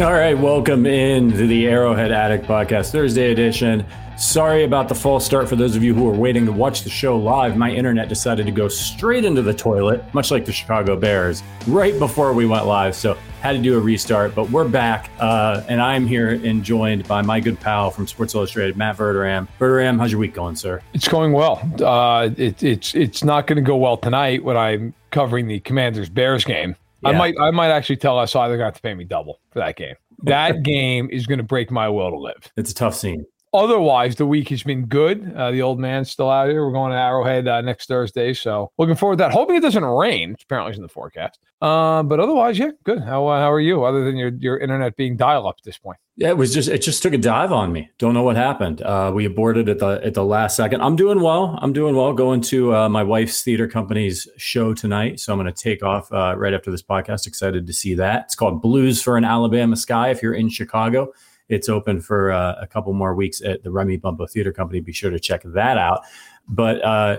All right, welcome in to the Arrowhead Addict Podcast Thursday edition. Sorry about the false start for those of you who are waiting to watch the show live. My internet decided to go straight into the toilet, much like the Chicago Bears, right before we went live. So had to do a restart, but we're back, uh, and I'm here and joined by my good pal from Sports Illustrated, Matt Verderame. Verderame, how's your week going, sir? It's going well. Uh, it, it's it's not going to go well tonight when I'm covering the Commanders Bears game. I might I might actually tell us they're going to have to pay me double for that game. That game is going to break my will to live. It's a tough scene. Otherwise, the week has been good. Uh, the old man's still out here. We're going to Arrowhead uh, next Thursday, so looking forward to that. Hoping it doesn't rain. Which apparently is in the forecast. Uh, but otherwise, yeah, good. How uh, how are you? Other than your your internet being dial up at this point. Yeah, it was just it just took a dive on me. Don't know what happened. Uh, we aborted at the at the last second. I'm doing well. I'm doing well. Going to uh, my wife's theater company's show tonight, so I'm going to take off uh, right after this podcast. Excited to see that. It's called Blues for an Alabama Sky. If you're in Chicago, it's open for uh, a couple more weeks at the Remy Bumppo Theater Company. Be sure to check that out. But uh,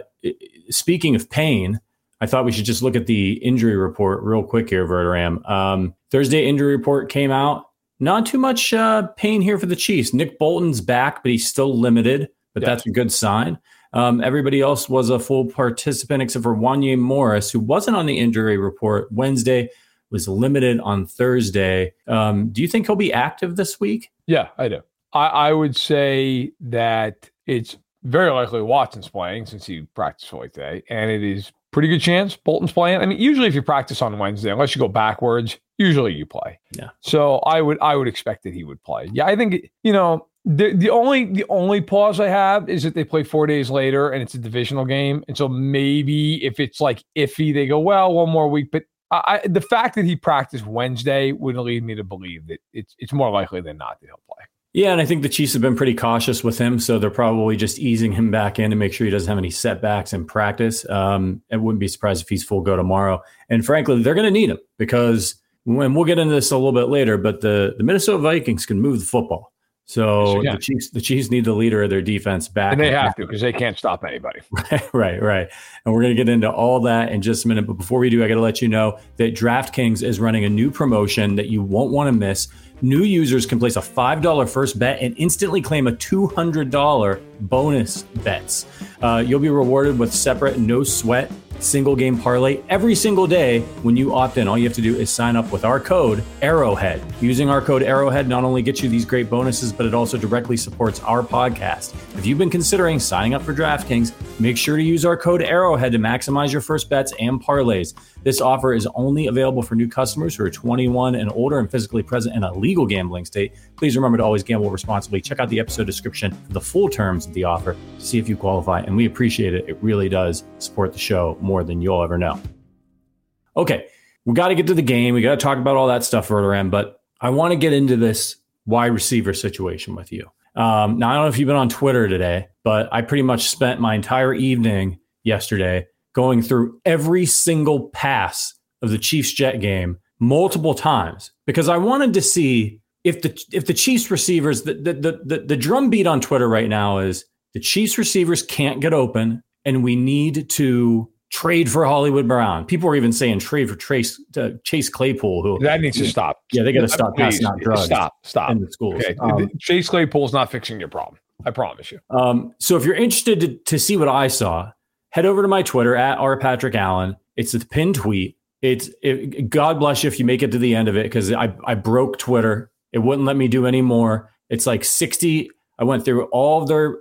speaking of pain, I thought we should just look at the injury report real quick here, Verderame. Um, Thursday injury report came out. Not too much uh, pain here for the Chiefs. Nick Bolton's back, but he's still limited, but Yeah. that's a good sign. Um, everybody else was a full participant except for Wanya Morris, who wasn't on the injury report Wednesday, was limited on Thursday. Um, do you think he'll be active this week? Yeah, I do. I, I would say that it's very likely Watson's playing since he practiced fully today, and it is pretty good chance Bolton's playing. I mean, usually if you practice on Wednesday, unless you go backwards, usually you play. Yeah. So I would I would expect that he would play. Yeah, I think you know the the only the only pause I have is that they play four days later and it's a divisional game, and so maybe if it's like iffy, they go well one more week, but. I, the fact that he practiced Wednesday would lead me to believe that it's it's more likely than not that he'll play. Yeah, and I think the Chiefs have been pretty cautious with him, so they're probably just easing him back in to make sure he doesn't have any setbacks in practice. Um, I wouldn't be surprised if he's full go tomorrow. And frankly, they're going to need him because when we'll get into this a little bit later, but the the Minnesota Vikings can move the football. So Yes, the. Chiefs the Chiefs need the leader of their defense back. And they have to because they can't stop anybody. right, right. And we're going to get into all that in just a minute. But before we do, I got to let you know that DraftKings is running a new promotion that you won't want to miss. New users can place a $5 first bet and instantly claim a $200 bonus bets. Uh, you'll be rewarded with separate, no sweat, single game parlay every single day when you opt in. All you have to do is sign up with our code Arrowhead. Using our code Arrowhead not only gets you these great bonuses, but it also directly supports our podcast. If you've been considering signing up for DraftKings, make sure to use our code Arrowhead to maximize your first bets and parlays. This offer is only available for new customers who are 21 and older and physically present in a legal gambling state. Please remember to always gamble responsibly. Check out the episode description for the full terms of the offer to see if you qualify. And we appreciate it. It really does support the show more than you'll ever know. Okay, we got to get to the game. We got to talk about all that stuff further in, but I want to get into this wide receiver situation with you. Um, now, I don't know if you've been on Twitter today, but I pretty much spent my entire evening yesterday going through every single pass of the Chiefs Jet game multiple times because I wanted to see if the if the Chiefs receivers the the the, the, the drum beat on Twitter right now is the Chiefs receivers can't get open and we need to trade for Hollywood Brown. People are even saying trade for Trace uh, Chase Claypool. Who that needs to stop. Yeah, they got to stop passing out drugs. Stop, stop in the schools. Okay, um, Chase Claypool's not fixing your problem. I promise you. Um, so if you're interested to, to see what I saw, head over to my Twitter at r patrick allen. It's a pinned tweet. It's it, God bless you if you make it to the end of it because I I broke Twitter. It wouldn't let me do any more. It's like 60. I went through all of their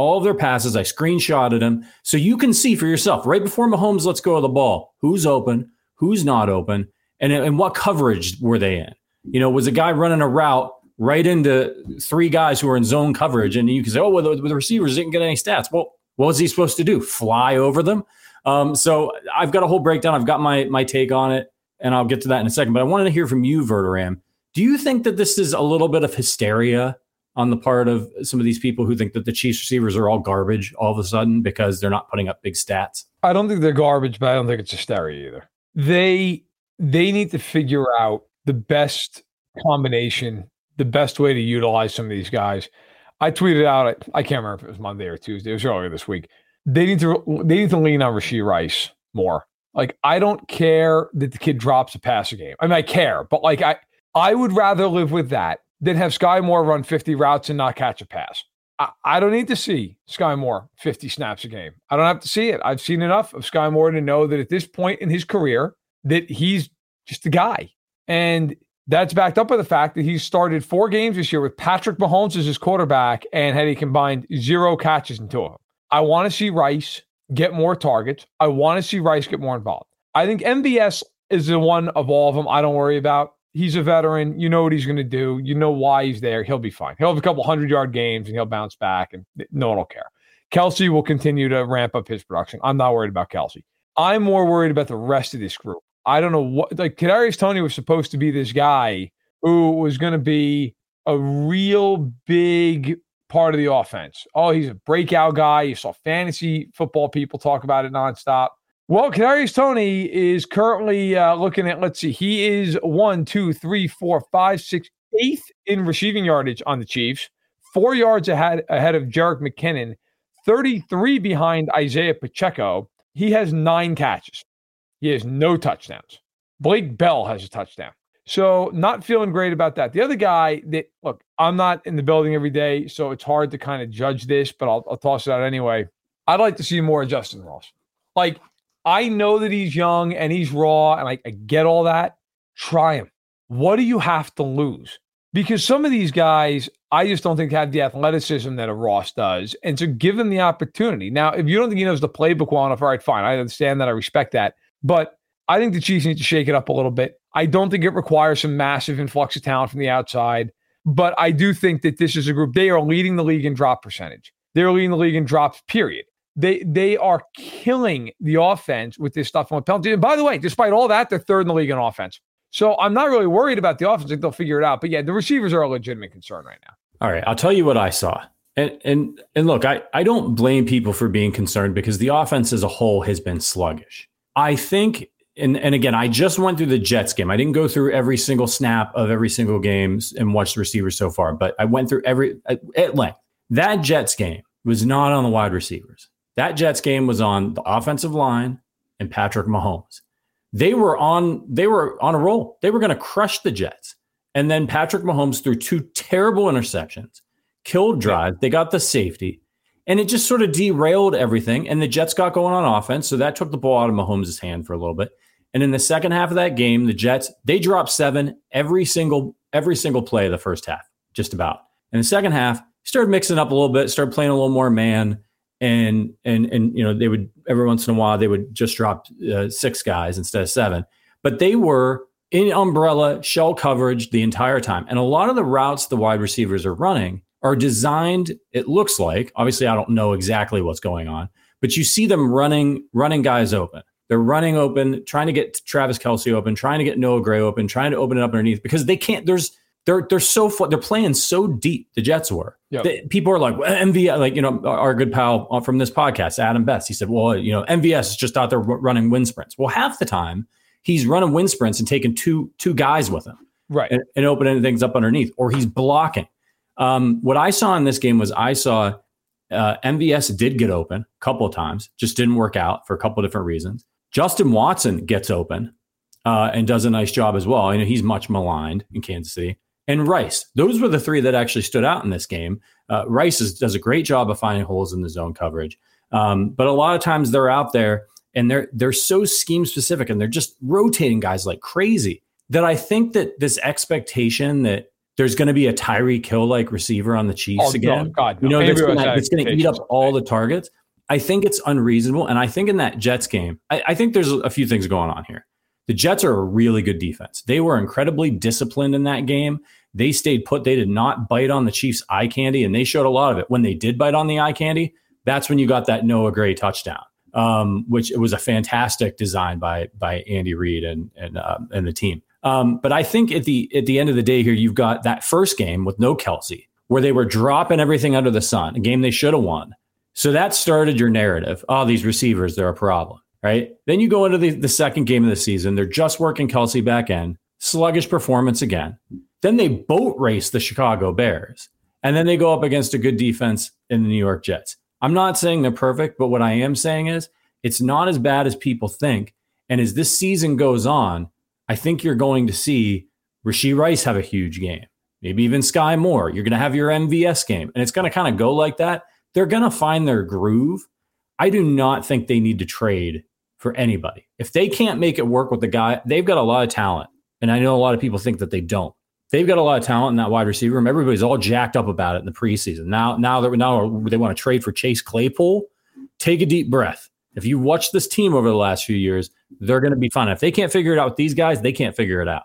all of their passes. I screenshotted them so you can see for yourself right before Mahomes lets go of the ball who's open, who's not open, and, and what coverage were they in. You know, was a guy running a route right into three guys who are in zone coverage, and you can say, oh, well, the, the receivers didn't get any stats. Well, what was he supposed to do? Fly over them? Um, so I've got a whole breakdown. I've got my my take on it, and I'll get to that in a second. But I wanted to hear from you, Verderame. Do you think that this is a little bit of hysteria on the part of some of these people who think that the Chiefs receivers are all garbage all of a sudden because they're not putting up big stats? I don't think they're garbage, but I don't think it's hysteria either. They they need to figure out the best combination, the best way to utilize some of these guys. I tweeted out, I can't remember if it was Monday or Tuesday, it was earlier this week. They need to they need to lean on Rashee Rice more. Like I don't care that the kid drops a passer game. I mean, I care, but like I I would rather live with that than have Skyy Moore run 50 routes and not catch a pass. I, I don't need to see Skyy Moore 50 snaps a game. I don't have to see it. I've seen enough of Skyy Moore to know that at this point in his career, that he's just a guy. And that's backed up by the fact that he started four games this year with Patrick Mahomes as his quarterback and had a combined zero catches in two of them. I want to see Rice get more targets. I want to see Rice get more involved. I think MVS is the one of all of them I don't worry about. He's a veteran. You know what he's going to do. You know why he's there. He'll be fine. He'll have a couple hundred yard games and he'll bounce back, and no one will care. Kelce will continue to ramp up his production. I'm not worried about Kelce. I'm more worried about the rest of this group. I don't know what like Kadarius Toney was supposed to be this guy who was going to be a real big part of the offense. Oh, he's a breakout guy. You saw fantasy football people talk about it nonstop. Well, Kadarius Toney is currently uh, looking at. Let's see, he is one, two, three, four, five, six, eighth in receiving yardage on the Chiefs, four yards ahead ahead of Jerick McKinnon, thirty-three behind Isaiah Pacheco. He has nine catches. He has no touchdowns. Blake Bell has a touchdown. So, not feeling great about that. The other guy that, look, I'm not in the building every day, so it's hard to kind of judge this, but I'll, I'll toss it out anyway. I'd like to see more of Justyn Ross. Like, I know that he's young and he's raw, and I, I get all that. Try him. What do you have to lose? Because some of these guys, I just don't think have the athleticism that a Ross does. And so give him the opportunity. Now, if you don't think he knows the playbook well enough, all right, fine. I understand that. I respect that. But I think the Chiefs need to shake it up a little bit. I don't think it requires some massive influx of talent from the outside. But I do think that this is a group, they are leading the league in drop percentage. They're leading the league in drops, period. They they are killing the offense with this stuff on penalty. And by the way, despite all that, they're third in the league in offense. So I'm not really worried about the offense. They'll figure it out. But yeah, the receivers are a legitimate concern right now. All right. I'll tell you what I saw. And and and look, I, I don't blame people for being concerned because the offense as a whole has been sluggish. I think and and again, I just went through the Jets game. I didn't go through every single snap of every single game and watch the receivers so far, but I went through every at length. That Jets game was not on the wide receivers. That Jets game was on the offensive line and Patrick Mahomes. They were on they were on a roll. They were going to crush the Jets. And then Patrick Mahomes threw two terrible interceptions, killed drives. They got the safety, and it just sort of derailed everything. And the Jets got going on offense, so that took the ball out of Mahomes' hand for a little bit. And in the second half of that game, the Jets they dropped seven every single every single play of the first half, just about. In the second half, started mixing up a little bit, started playing a little more man and and and you know they would every once in a while they would just drop uh, six guys instead of seven. But they were in umbrella shell coverage the entire time. And a lot of the routes the wide receivers are running are designed it looks like obviously i don't know exactly what's going on but you see them running running guys open. They're running open trying to get travis Kelce open trying to get noah gray open trying to open it up underneath because they can't there's they're they're so fun. They're playing so deep. The Jets were. Yep. They- people are like well, MVS, like you know, our, good pal from this podcast, Adam Best. He said, "Well, you know, MVS is just out there running wind sprints." Well, half the time he's running wind sprints and taking two two guys with him Right. and, and opening things up underneath, or he's blocking. Um, what I saw in this game was I saw uh, MVS did get open a couple of times, just didn't work out for a couple of different reasons. Justin Watson gets open uh, and does a nice job as well. I know he's much maligned in Kansas City. And Rice, those were the three that actually stood out in this game. Uh, Rice is, does a great job of finding holes in the zone coverage, um, but a lot of times they're out there and they're they're so scheme specific and they're just rotating guys like crazy that I think that this expectation that there's going to be a Tyreek Hill like receiver on the Chiefs Oh, no, again, God, you know, gonna, that's going to eat up all the targets. I think it's unreasonable, and I think in that Jets game, I, I think there's a few things going on here. The Jets are a really good defense. They were incredibly disciplined in that game. They stayed put. They did not bite on the Chiefs' eye candy, and they showed a lot of it. When they did bite on the eye candy, that's when you got that Noah Gray touchdown, um, which was a fantastic design by by Andy Reid and and uh, and the team. Um, but I think at the at the end of the day here, you've got that first game with no Kelce, where they were dropping everything under the sun, a game they should have won. So that started your narrative. Oh, these receivers, they're a problem, right? Then you go into the, the second game of the season. They're just working Kelce back in. sluggish performance again. Then they boat race the Chicago Bears. And then they go up against a good defense in the New York Jets. I'm not saying they're perfect, but what I am saying is it's not as bad as people think. And as this season goes on, I think you're going to see Rasheed Rice have a huge game, maybe even Skyy Moore. You're going to have your MVS game, and it's going to kind of go like that. They're going to find their groove. I do not think they need to trade for anybody. If they can't make it work with the guy, they've got a lot of talent. And I know a lot of people think that they don't. They've got a lot of talent in that wide receiver room. Everybody's all jacked up about it in the preseason. Now, now that now they want to trade for Chase Claypool, take a deep breath. If you watch this team over the last few years, they're going to be fine. If they can't figure it out with these guys, they can't figure it out.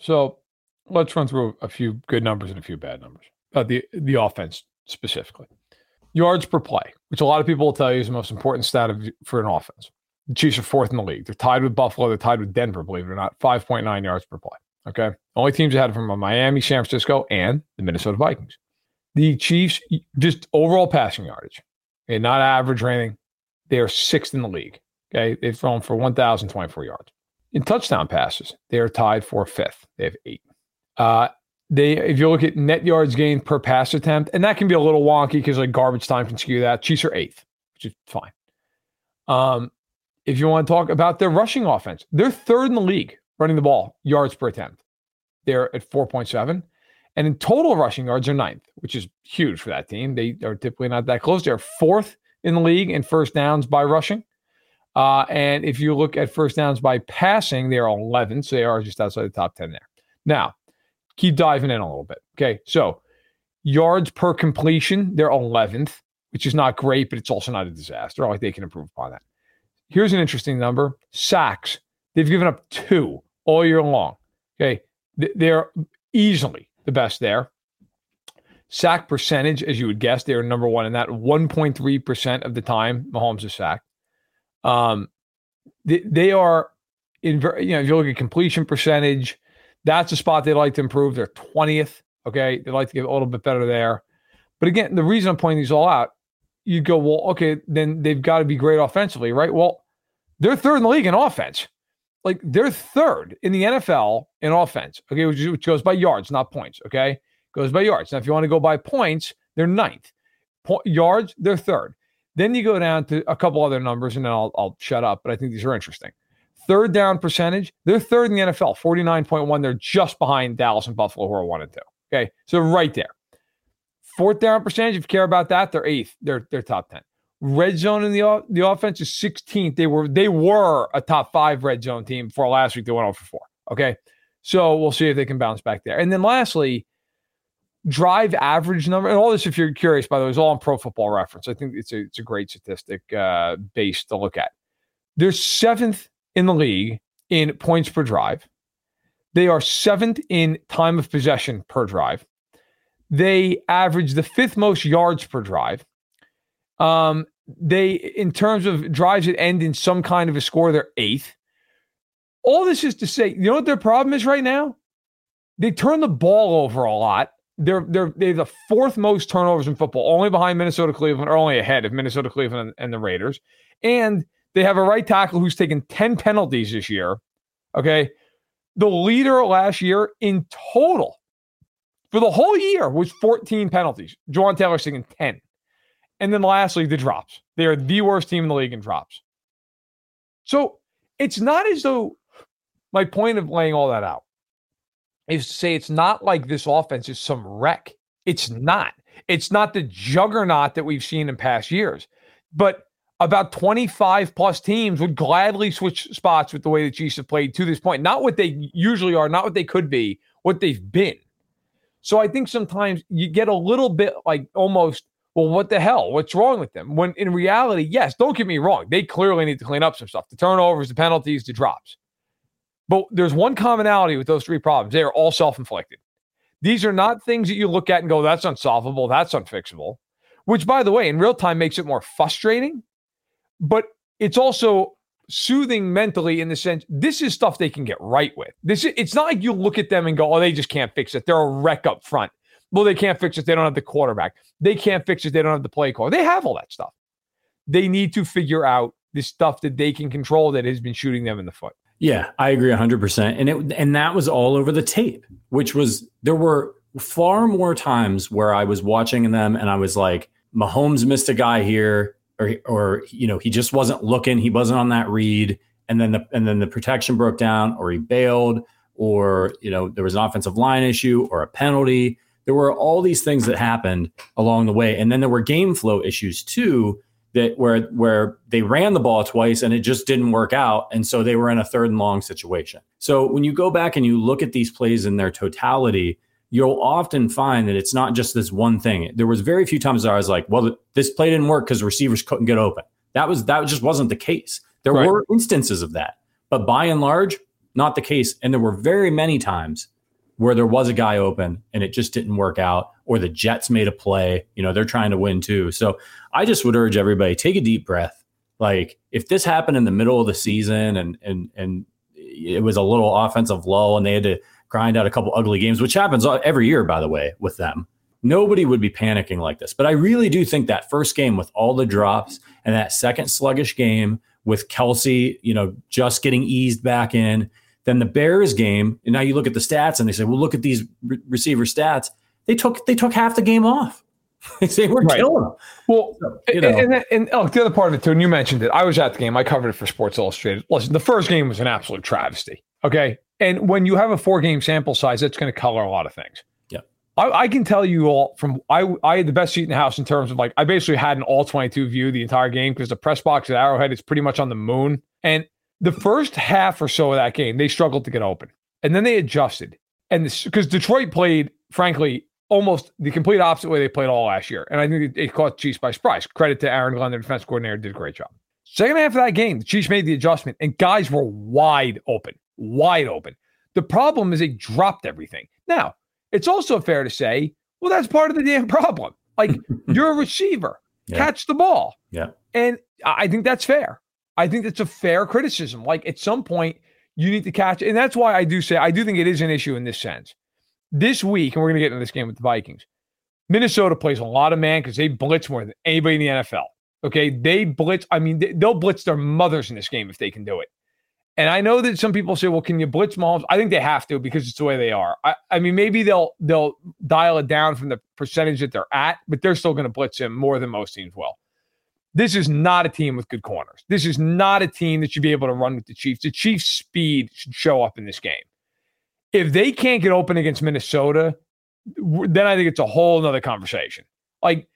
So let's run through a few good numbers and a few bad numbers. Uh, the the offense specifically, yards per play, which a lot of people will tell you is the most important stat of, for an offense. The Chiefs are fourth in the league. They're tied with Buffalo. They're tied with Denver, believe it or not. Five point nine yards per play. Okay, only teams ahead from are Miami, San Francisco, and the Minnesota Vikings. The Chiefs just overall passing yardage, okay, not average or anything. They are sixth in the league. Okay, they've thrown for one thousand twenty four yards. In touchdown passes, they are tied for fifth. They have eight. Uh, they, if you look at net yards gained per pass attempt, and that can be a little wonky because like garbage time can skew that. Chiefs are eighth, which is fine. Um, if you want to talk about their rushing offense, they're third in the league running the ball yards per attempt. They're at four point seven, and in total rushing yards are ninth, which is huge for that team. They are typically not that close. They're fourth in the league in first downs by rushing. Uh, and if you look at first downs by passing, they are 11. So they are just outside the top 10 there. Now, keep diving in a little bit. Okay. So yards per completion, they're 11th, which is not great, but it's also not a disaster. Like they can improve upon that. Here's an interesting number sacks. They've given up two all year long. Okay. They're easily the best there. Sack percentage, as you would guess, they're number one in that 1.3% of the time Mahomes is sacked. Um, they, they are in, you know, if you look at completion percentage, that's a spot they'd like to improve. They're 20th. Okay. They'd like to get a little bit better there. But again, the reason I'm pointing these all out, you go, well, okay, then they've got to be great offensively, right? Well, they're third in the league in offense. like they're third in the NFL in offense. Okay, which, which goes by yards, not points. Okay, goes by yards. Now, if you want to go by points, they're ninth. Po- yards, they're third. Then you go down to a couple other numbers, and then I'll, I'll shut up. But I think these are interesting. Third down percentage, they're third in the NFL, 49.1. They're just behind Dallas and Buffalo, who are one and two. Okay. So right there. Fourth down percentage, if you care about that, they're eighth. They're they're top 10. Red zone in the the offense is 16th. They were they were a top five red zone team before last week. They went oh over four. Okay. So we'll see if they can bounce back there. And then lastly, drive average number, and all this, if you're curious, by the way, is all on pro football reference. I think it's a it's a great statistic uh, base to look at. They're seventh in the league in points per drive. They are seventh in time of possession per drive. They average the fifth most yards per drive. Um, they, in terms of drives that end in some kind of a score, they're eighth. All this is to say, you know what their problem is right now? They turn the ball over a lot. They're they're they're the fourth most turnovers in football, only behind Minnesota, Cleveland, or only ahead of Minnesota, Cleveland, and, and the Raiders. And they have a right tackle who's taken 10 penalties this year. Okay. The leader last year in total for the whole year was 14 penalties. Jawaan Taylor's taking 10. And then lastly, the drops. They are the worst team in the league in drops. So it's not as though my point of laying all that out is to say it's not like this offense is some wreck. It's not. It's not the juggernaut that we've seen in past years. But about 25 plus teams would gladly switch spots with the way the Chiefs have played to this point. Not what they usually are, not what they could be, what they've been. So I think sometimes you get a little bit like almost, well, what the hell? What's wrong with them? When in reality, yes, don't get me wrong. They clearly need to clean up some stuff the turnovers, the penalties, the drops. But there's one commonality with those three problems they are all self inflicted. These are not things that you look at and go, that's unsolvable, that's unfixable, which, by the way, in real time makes it more frustrating but it's also soothing mentally in the sense this is stuff they can get right with. This is, it's not like you look at them and go, "Oh, they just can't fix it. They're a wreck up front." Well, they can't fix it. They don't have the quarterback. They can't fix it. They don't have the play call. They have all that stuff. They need to figure out the stuff that they can control that has been shooting them in the foot. Yeah, I agree 100%. And it and that was all over the tape, which was there were far more times where I was watching them and I was like, Mahomes missed a guy here or or you know he just wasn't looking, he wasn't on that read, and then the and then the protection broke down, or he bailed, or you know there was an offensive line issue or a penalty. There were all these things that happened along the way, and then there were game flow issues too. That where where they ran the ball twice and it just didn't work out, and so they were in a third and long situation. So when you go back and you look at these plays in their totality, you'll often find that it's not just this one thing. There was very few times I was like, well, this play didn't work because receivers couldn't get open. That was that just wasn't the case. There right. were instances of that, but by and large, not the case. And there were very many times where there was a guy open and it just didn't work out, or the Jets made a play. You know, they're trying to win too. So I just would urge everybody take a deep breath. Like if this happened in the middle of the season and and and it was a little offensive lull and they had to grind out a couple ugly games, which happens every year, by the way, with them. Nobody would be panicking like this. But I really do think that first game with all the drops and that second sluggish game with Kelce, you know, just getting eased back in, then the Bears game, and now you look at the stats and they say, well, look at these re- receiver stats. They took they took half the game off. they say we're right. killing them. Well, so, you know. and, and, and oh, the other part of it too, and you mentioned it. I was at the game. I covered it for Sports Illustrated. Listen, the first game was an absolute travesty. Okay, and when you have a four game sample size, that's going to color a lot of things. Yeah. I, I, can tell you all from I I had the best seat in the house in terms of like I basically had an all 22 view the entire game because the press box at Arrowhead is pretty much on the moon. And the first half or so of that game, they struggled to get open. And then they adjusted. And because Detroit played, frankly, almost the complete opposite way they played all last year. And I think it, it caught Chiefs by surprise. Credit to Aaron Glenn, the defense coordinator, did a great job. Second half of that game, the Chiefs made the adjustment and guys were wide open wide open. The problem is they dropped everything. Now, it's also fair to say, well, that's part of the damn problem. Like you're a receiver, yeah. catch the ball. Yeah. And I think that's fair. I think that's a fair criticism. Like at some point, you need to catch. And that's why I do say, I do think it is an issue in this sense. This week, and we're going to get into this game with the Vikings, Minnesota plays a lot of man because they blitz more than anybody in the NFL. Okay. They blitz. I mean, they'll blitz their mothers in this game if they can do it. And I know that some people say, well, can you blitz Mahomes? I think they have to because it's the way they are. I, I mean, maybe they'll they'll dial it down from the percentage that they're at, but they're still going to blitz him more than most teams will. This is not a team with good corners. This is not a team that should be able to run with the Chiefs. The Chiefs' speed should show up in this game. If they can't get open against Minnesota, then I think it's a whole other conversation. Like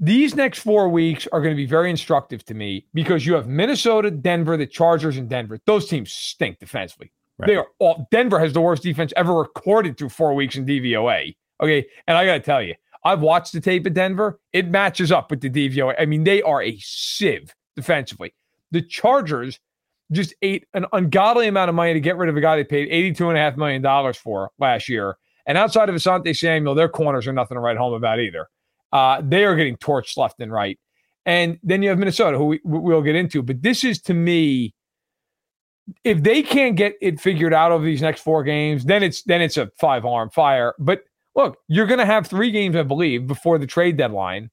these next four weeks are going to be very instructive to me because you have Minnesota, Denver, the Chargers, and Denver. Those teams stink defensively. Right. They are all Denver has the worst defense ever recorded through four weeks in DVOA. Okay. And I got to tell you, I've watched the tape at Denver. It matches up with the DVOA. I mean, they are a sieve defensively. The Chargers just ate an ungodly amount of money to get rid of a guy they paid $82.5 million for last year. And outside of Asante Samuel, their corners are nothing to write home about either. Uh, they are getting torched left and right. And then you have Minnesota, who we, we'll get into. But this is to me, if they can't get it figured out over these next four games, then it's then it's a five arm fire. But look, you're going to have three games, I believe, before the trade deadline.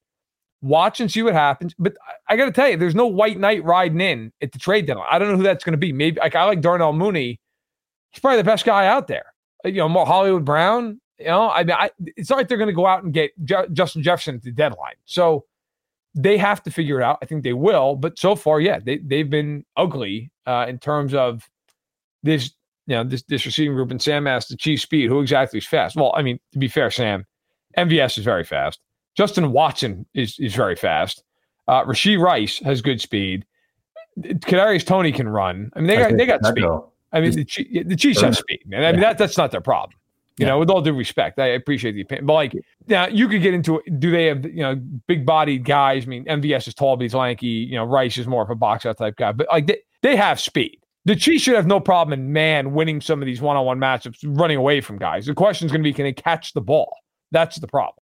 Watch and see what happens. But I, got to tell you, there's no white knight riding in at the trade deadline. I don't know who that's going to be. Maybe like I like Darnell Mooney. He's probably the best guy out there. You know, more Hollywood Brown. You know, I mean, I, it's not like they're going to go out and get J- Justin Jefferson at the deadline. So they have to figure it out. I think they will. But so far, yeah, they they've been ugly uh, in terms of this. You know, this this receiving group. And Sam asked the Chief speed. Who exactly is fast? Well, I mean, to be fair, Sam, MVS is very fast. Justin Watson is is very fast. Uh, Rashee Rice has good speed. Kadarius Toney can run. I mean, they got they got speed. I mean, the, the Chiefs have speed, man. I mean, that that's not their problem. You yeah. know, with all due respect, I appreciate the opinion, but like, now you could get into do they have you know big bodied guys? I mean, MVS is tall, but he's lanky. You know, Rice is more of a box out type guy, but like they, they have speed. The Chiefs should have no problem in man winning some of these one on one matchups, running away from guys. The question is going to be, can they catch the ball? That's the problem.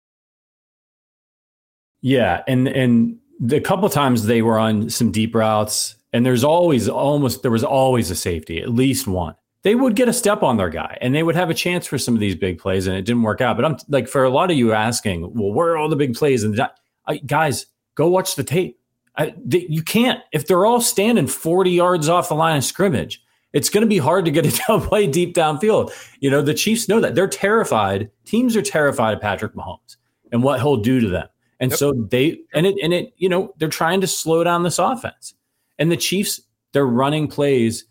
Yeah, and and the couple times they were on some deep routes, and there's always almost there was always a safety, at least one they would get a step on their guy and they would have a chance for some of these big plays and it didn't work out. But I'm like, for a lot of you asking, well, where are all the big plays? And I, guys, go watch the tape. I, you can't, if they're all standing 40 yards off the line of scrimmage, it's going to be hard to get a down play deep downfield. You know, the Chiefs know that they're terrified. Teams are terrified of Patrick Mahomes and what he'll do to them. And yep. so they, and it, and it, you know, they're trying to slow down this offense. And the Chiefs, they're running plays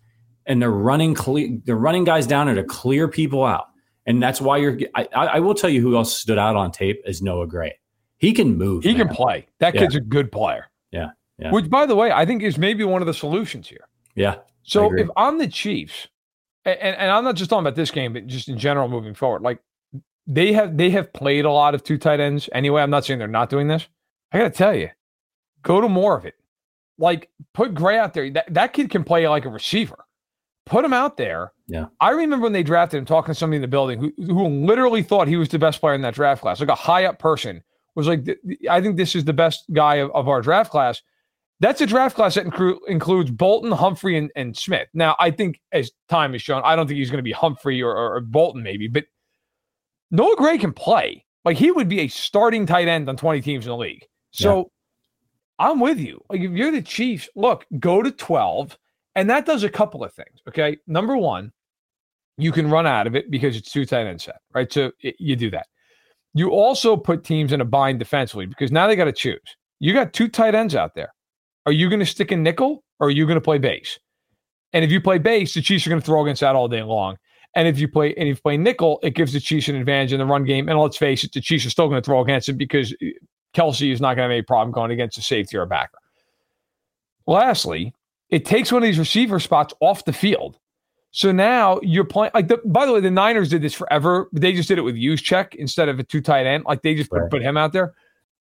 and they're running cle- they're running guys down there to clear people out. And that's why you're. I, I will tell you who else stood out on tape is Noah Gray. He can move. He man. can play. That kid's yeah. a good player. Yeah. yeah. Which, by the way, I think is maybe one of the solutions here. Yeah. So if I'm the Chiefs, and, and I'm not just talking about this game, but just in general moving forward, like they have they have played a lot of two tight ends anyway. I'm not saying they're not doing this. I got to tell you, go to more of it. Like put Gray out there. That that kid can play like a receiver put him out there. Yeah. I remember when they drafted him talking to somebody in the building who, who literally thought he was the best player in that draft class. Like a high up person was like, I think this is the best guy of, of our draft class. That's a draft class that inclu- includes Bolton, Humphrey, and, and Smith. Now, I think as time has shown, I don't think he's going to be Humphrey or, or, or Bolton, maybe, but Noah Gray can play. Like he would be a starting tight end on 20 teams in the league. So yeah. I'm with you. Like if you're the Chiefs, look, go to 12 and that does a couple of things. Okay. Number one, you can run out of it because it's two tight end set, right? So it, you do that. You also put teams in a bind defensively because now they got to choose. You got two tight ends out there. Are you going to stick in nickel or are you going to play base? And if you play base, the Chiefs are going to throw against that all day long. And if you play and if you play nickel, it gives the Chiefs an advantage in the run game. And let's face it, the Chiefs are still going to throw against it because uh, Kelce is not going to have any problem going against a safety or a backer. Lastly, it takes one of these receiver spots off the field. So now you're playing like the, by the way, the Niners did this forever. They just did it with Juszczyk instead of a two tight end. Like they just put, right. put him out there.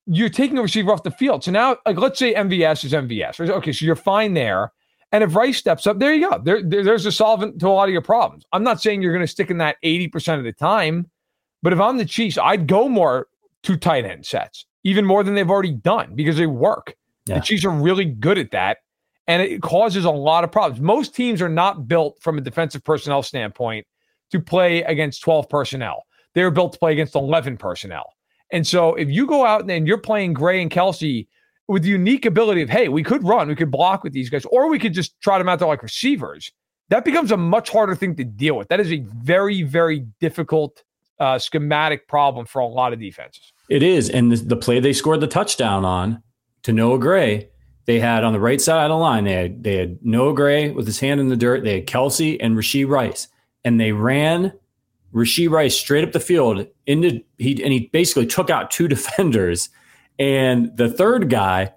You're taking a receiver off the field. So now, like let's say MVS is MVS. Okay, so you're fine there. And if Rice steps up, there you go. There, there, there's a solvent to a lot of your problems. I'm not saying you're going to stick in that 80% of the time, but if I'm the Chiefs, I'd go more two tight end sets, even more than they've already done because they work. Yeah. The Chiefs are really good at that and it causes a lot of problems. Most teams are not built from a defensive personnel standpoint to play against 12 personnel. They're built to play against 11 personnel. And so if you go out and you're playing Gray and Kelce with the unique ability of, hey, we could run, we could block with these guys, or we could just trot them out there like receivers. that becomes a much harder thing to deal with. That is a very, very difficult uh, schematic problem for a lot of defenses. It is. And the play they scored the touchdown on to Noah Gray, they had on the right side of the line, they had, they had Noah Gray with his hand in the dirt. They had Kelce and Rashee Rice. And they ran Rashee Rice straight up the field into he and he basically took out two defenders. And the third guy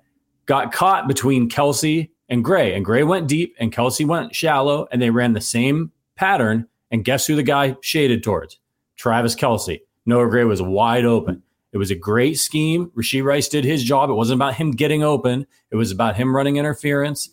got caught between Kelce and Gray. And Gray went deep and Kelce went shallow, and they ran the same pattern. And guess who the guy shaded towards? Travis Kelce. Noah Gray was wide open. It was a great scheme. Rashee Rice did his job. It wasn't about him getting open, it was about him running interference.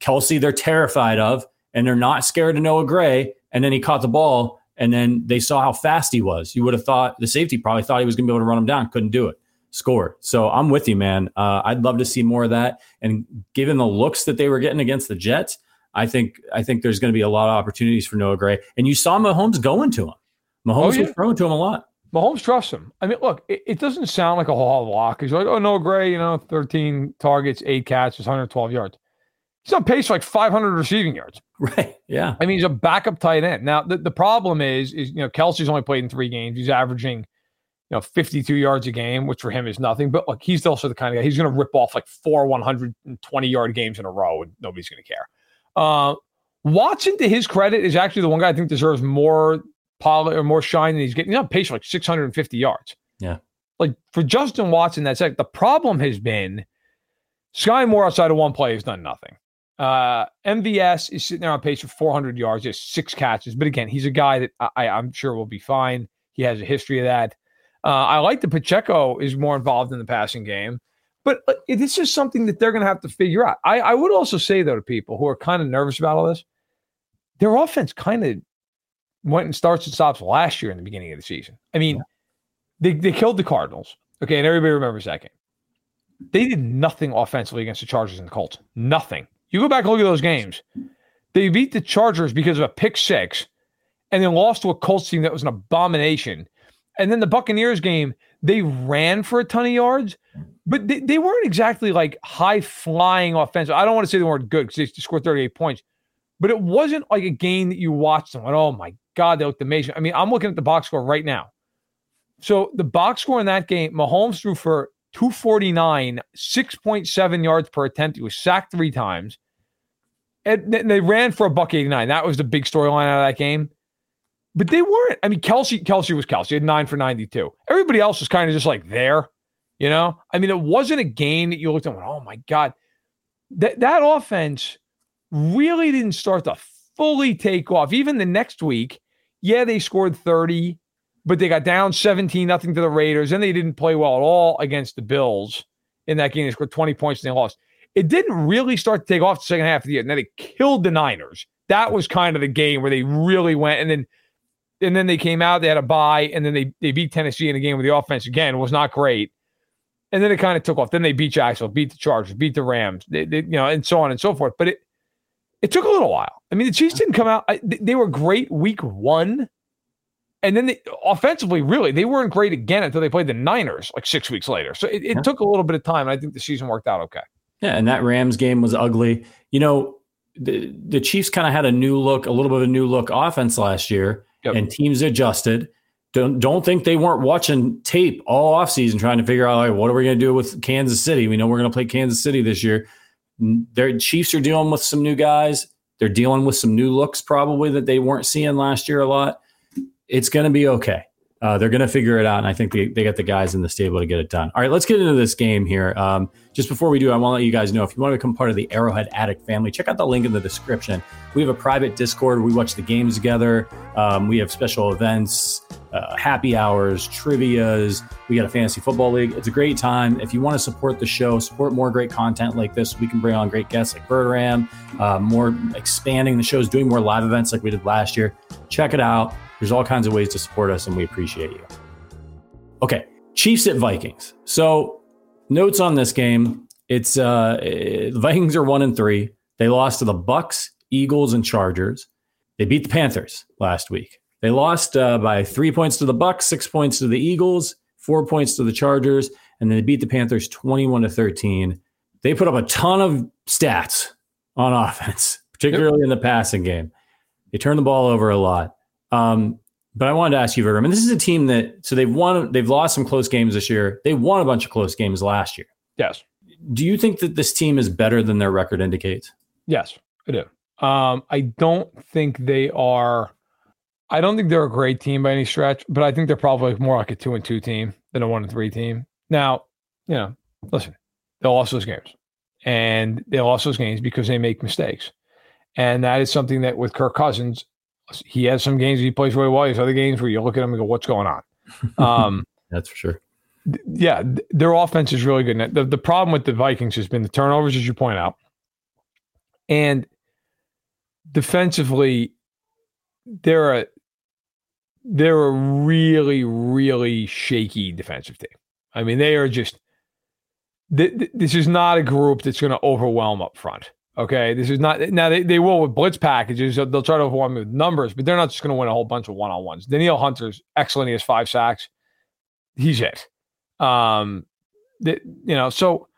Kelce, they're terrified of, and they're not scared of Noah Gray. And then he caught the ball, and then they saw how fast he was. You would have thought the safety probably thought he was going to be able to run him down, couldn't do it. Scored. So I'm with you, man. Uh, I'd love to see more of that. And given the looks that they were getting against the Jets, I think I think there's going to be a lot of opportunities for Noah Gray. And you saw Mahomes going to him. Mahomes oh, yeah. was throwing to him a lot. Mahomes trusts him. I mean, look, it, it doesn't sound like a whole lot. He's like, oh, no, Gray, you know, 13 targets, eight catches, 112 yards. He's on pace for like 500 receiving yards. Right. Yeah. I mean, he's a backup tight end. Now, the, the problem is, is, you know, Kelce's only played in three games. He's averaging, you know, 52 yards a game, which for him is nothing. But look, he's also the kind of guy, he's going to rip off like four 120 yard games in a row and nobody's going to care. Uh, Watson, to his credit, is actually the one guy I think deserves more poly or more shine than he's getting. He's on pace for like 650 yards. Yeah. Like for Justin Watson, that's like the problem has been Skyy Moore outside of one play has done nothing. Uh, MVS is sitting there on pace for 400 yards, just six catches. But again, he's a guy that I, I'm sure will be fine. He has a history of that. Uh, I like that Pacheco is more involved in the passing game, but uh, this is something that they're going to have to figure out. I, I would also say, though, to people who are kind of nervous about all this, their offense kind of went and starts and stops last year in the beginning of the season. I mean, yeah. they, they killed the Cardinals. Okay. And everybody remembers that game. They did nothing offensively against the Chargers and the Colts. Nothing. You go back and look at those games. They beat the Chargers because of a pick six and then lost to a Colts team that was an abomination. And then the Buccaneers game, they ran for a ton of yards, but they, they weren't exactly like high flying offensive. I don't want to say they weren't good because they scored 38 points, but it wasn't like a game that you watched and went, oh my God, they looked amazing. I mean, I'm looking at the box score right now. So the box score in that game, Mahomes threw for 249, 6.7 yards per attempt. He was sacked three times. And they ran for a buck 89. That was the big storyline out of that game. But they weren't. I mean, Kelsey, Kelce was Kelce had nine for 92. Everybody else was kind of just like there, you know? I mean, it wasn't a game that you looked at and went, oh my God. That that offense really didn't start to fully take off. Even the next week, yeah, they scored 30 but they got down 17 nothing to the Raiders, and they didn't play well at all against the Bills in that game. They scored 20 points and they lost. It didn't really start to take off the second half of the year. And then they killed the Niners. That was kind of the game where they really went. And then and then they came out, they had a bye, and then they, they beat Tennessee in a game where the offense again was not great. And then it kind of took off. Then they beat Jacksonville, beat the Chargers, beat the Rams, they, they, you know, and so on and so forth. But it it took a little while. I mean, the Chiefs didn't come out. I, they were great week one and then they, offensively, really, they weren't great again until they played the Niners like six weeks later. So it, it yeah. took a little bit of time. I think the season worked out okay. Yeah, and that Rams game was ugly. You know, the the Chiefs kind of had a new look, a little bit of a new look offense last year, yep. and teams adjusted. Don't don't think they weren't watching tape all offseason trying to figure out like what are we going to do with Kansas City? We know we're going to play Kansas City this year. Their Chiefs are dealing with some new guys. They're dealing with some new looks probably that they weren't seeing last year a lot it's going to be okay. Uh, they're going to figure it out, and I think they, they got the guys in the stable to get it done. All right, let's get into this game here. Um, just before we do, I want to let you guys know if you want to become part of the Arrowhead Addict family, check out the link in the description. We have a private Discord. We watch the games together. Um, we have special events, uh, happy hours, trivia's. We got a fantasy football league. It's a great time. If you want to support the show, support more great content like this, we can bring on great guests like Verderame, uh, more expanding the shows, doing more live events like we did last year. Check it out. There's all kinds of ways to support us, and we appreciate you. Okay, Chiefs at Vikings. So notes on this game: it's uh, the Vikings are one and three. They lost to the Bucks, Eagles, and Chargers. They beat the Panthers last week. They lost uh, by three points to the Bucks, six points to the Eagles, four points to the Chargers, and then they beat the Panthers 21 to 13. They put up a ton of stats on offense, particularly yep. in the passing game. They turn the ball over a lot. Um, but I wanted to ask you, Vikram, and this is a team that so they've won, they've lost some close games this year. They won a bunch of close games last year. Yes. Do you think that this team is better than their record indicates? Yes, I do. Um, I don't think they are. I don't think they're a great team by any stretch, but I think they're probably more like a two and two team than a one and three team. Now, you know, listen, they lost those games, and they lost those games because they make mistakes, and that is something that with Kirk Cousins, he has some games he plays really well. He has other games where you look at him and go, "What's going on?" Um, That's for sure. Yeah, their offense is really good. The, the problem with the Vikings has been the turnovers, as you point out, and defensively, they're a they're a really really shaky defensive team. I mean, they are just. this is not a group that's going to overwhelm up front. Okay, this is not now they, they will with blitz packages. They'll try to overwhelm me with numbers, but they're not just going to win a whole bunch of one on ones. Danielle Hunter's excellent. He has five sacks. He's it. Um, that you know, so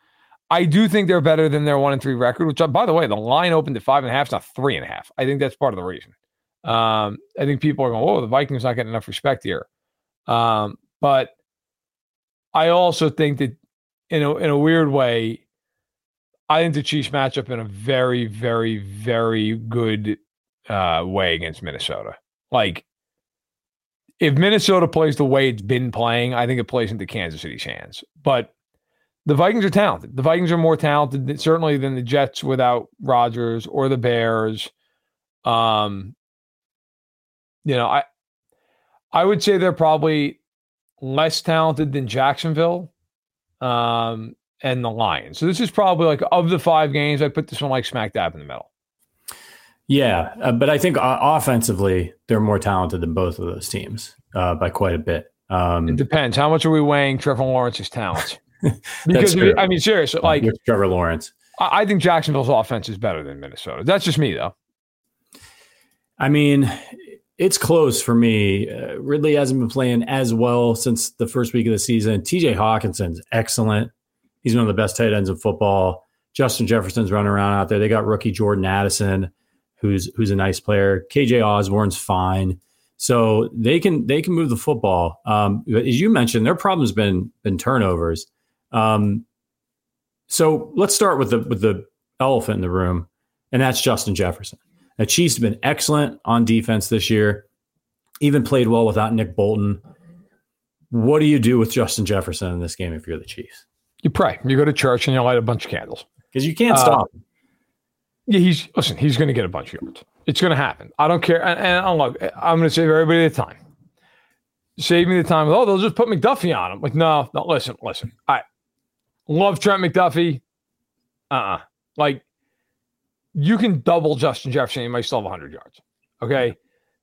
I do think they're better than their one and three record. Which, uh, by the way, the line opened at five and a half. Not three and a half. I think that's part of the reason. Um, I think people are going, "Oh, the Vikings not getting enough respect here." Um, but I also think that in a in a weird way I think the Chiefs match up in a very, very, very good uh, way against Minnesota. Like, if Minnesota plays the way it's been playing, I think it plays into Kansas City's hands. But the Vikings are talented. The Vikings are more talented, certainly, than the Jets without Rodgers or the Bears. Um, you know, I I would say they're probably less talented than Jacksonville. Um, and the Lions. So this is probably like of the five games, I put this one like smack dab in the middle. Yeah, uh, but I think uh, offensively they're more talented than both of those teams uh, by quite a bit. Um, it depends. How much are we weighing Trevor Lawrence's talents? because I mean, seriously, like With Trevor Lawrence, I, I think Jacksonville's offense is better than Minnesota. That's just me, though. I mean, it's close for me. Uh, Ridley hasn't been playing as well since the first week of the season. TJ Hockenson's excellent. He's one of the best tight ends in football. Justin Jefferson's running around out there. They got rookie Jordan Addison, who's who's a nice player. KJ Osborn's fine. So they can they can move the football. Um, as you mentioned, their problem's been been turnovers. Um, so let's start with the with the elephant in the room, and that's Justin Jefferson. The Chiefs have been excellent on defense this year, even played well without Nick Bolton. What do you do with Justin Jefferson in this game if you're the Chiefs? You pray. You go to church and you light a bunch of candles because you can't uh, stop. Yeah, he's listen. He's going to get a bunch of yards. It's going to happen. I don't care. And, and look, I'm going to save everybody the time. Save me the time. Oh, they'll just put McDuffie on him. Like, no, no. Listen, listen. I love Trent McDuffie. Uh, uh-uh. like you can double Justin Jefferson. He might still have 100 yards. Okay.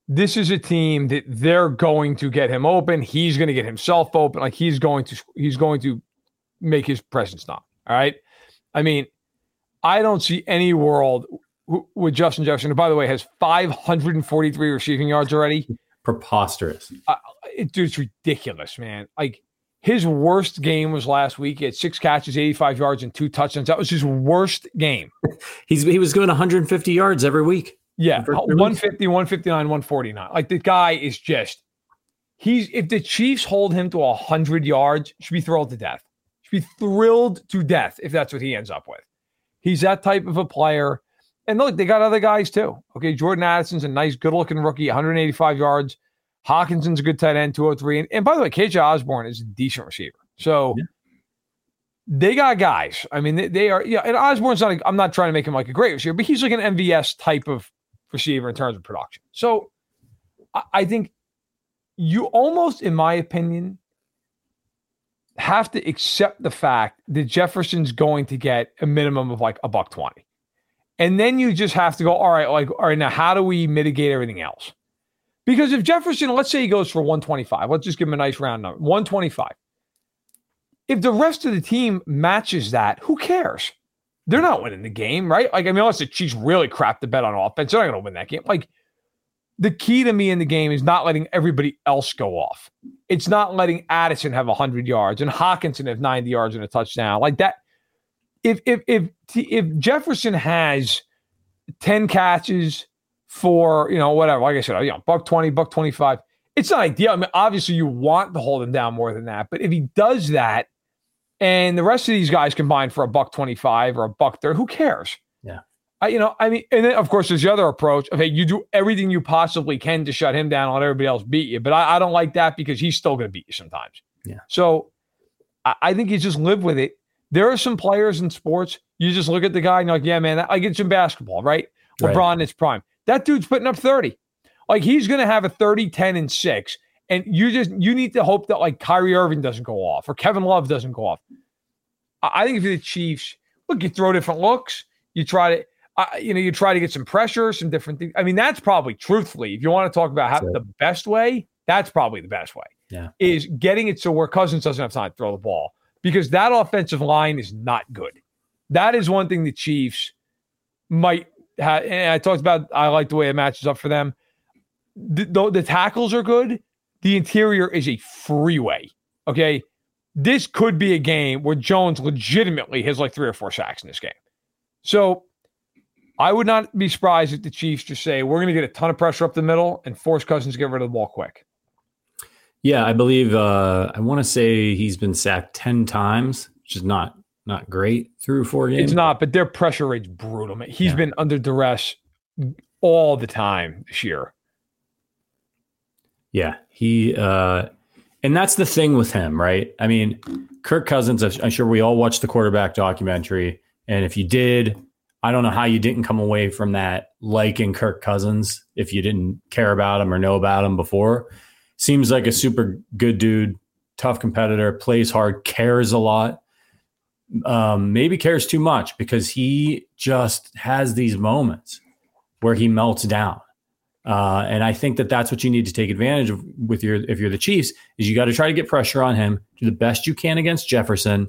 This is a team that they're going to get him open. He's going to get himself open. Like he's going to, he's going to make his presence known. All right. I mean, I don't see any world with Justin Jefferson, who, by the way, has 543 receiving yards already. Preposterous. Uh, it, dude, it's ridiculous, man. Like his worst game was last week. He had six catches, 85 yards, and two touchdowns. That was his worst game. He's he was going 150 yards every week. Yeah, 150, 159, 149. Like the guy is just he's if the Chiefs hold him to 100 yards, should be thrilled to death be thrilled to death if that's what he ends up with. He's that type of a player. And look, they got other guys too. Okay, Jordan Addison's a nice, good looking rookie, 185 yards. Hockenson's a good tight end, 203. And, and by the way, KJ Osborn is a decent receiver. So yeah. they got guys. I mean, they, they, are, yeah, and Osborn's not, i I'm not trying to make him like a great receiver, but he's like an MVS type of receiver in terms of production. So I, I think you almost, in my opinion, have to accept the fact that Jefferson's going to get a minimum of like a buck 20. And then you just have to go, all right, like, all right, now how do we mitigate everything else? Because if Jefferson, let's say he goes for 125, let's just give him a nice round number 125. If the rest of the team matches that, who cares? They're not winning the game, right? Like, I mean, unless the Chiefs really crap the bet on offense, they're not going to win that game. Like, the key to me in the game is not letting everybody else go off. It's not letting Addison have 100 yards and Hockenson have 90 yards and a touchdown. Like that if if if if Jefferson has 10 catches, for, you know, whatever. Like I said, you know, buck 20, buck 25. It's not ideal. I mean, obviously you want to hold him down more than that, but if he does that and the rest of these guys combine for a buck 25 or a buck 30, who cares? I, you know, I mean, and then of course there's the other approach of hey, you do everything you possibly can to shut him down and let everybody else beat you. But I, I don't like that because he's still going to beat you sometimes. Yeah. So I, I think you just live with it. There are some players in sports, you just look at the guy and you're like, yeah, man, I get some basketball, right? Right. LeBron his prime. That dude's putting up 30. Like he's going to have a 30, 10, and 6. And you just, you need to hope that like Kyrie Irving doesn't go off or Kevin Love doesn't go off. I, I think if you're the Chiefs, look, you throw different looks. You try to, uh, you know, you try to get some pressure, some different things. I mean, that's probably truthfully, if you want to talk about how the best way, that's probably the best way. Yeah. Is getting it so where Cousins doesn't have time to throw the ball because that offensive line is not good. That is one thing the Chiefs might have. And I talked about, I like the way it matches up for them. The, the, the tackles are good. The interior is a freeway. Okay. This could be a game where Jones legitimately has like three or four sacks in this game. So I would not be surprised if the Chiefs just say, we're going to get a ton of pressure up the middle and force Cousins to get rid of the ball quick. Yeah, I believe uh, I want to say he's been sacked ten times, which is not not great through four games. It's not, but their pressure rate's brutal. Man. He's Yeah. been under duress all the time this year. Yeah, he uh, and that's the thing with him, right? I mean, Kirk Cousins. I'm sure we all watched the quarterback documentary, and if you did, I don't know how you didn't come away from that liking Kirk Cousins if you didn't care about him or know about him before. Seems like a super good dude, tough competitor, plays hard, cares a lot. Um, maybe cares too much because he just has these moments where he melts down. Uh, and I think that that's what you need to take advantage of with your if you're the Chiefs is you got to try to get pressure on him, do the best you can against Jefferson,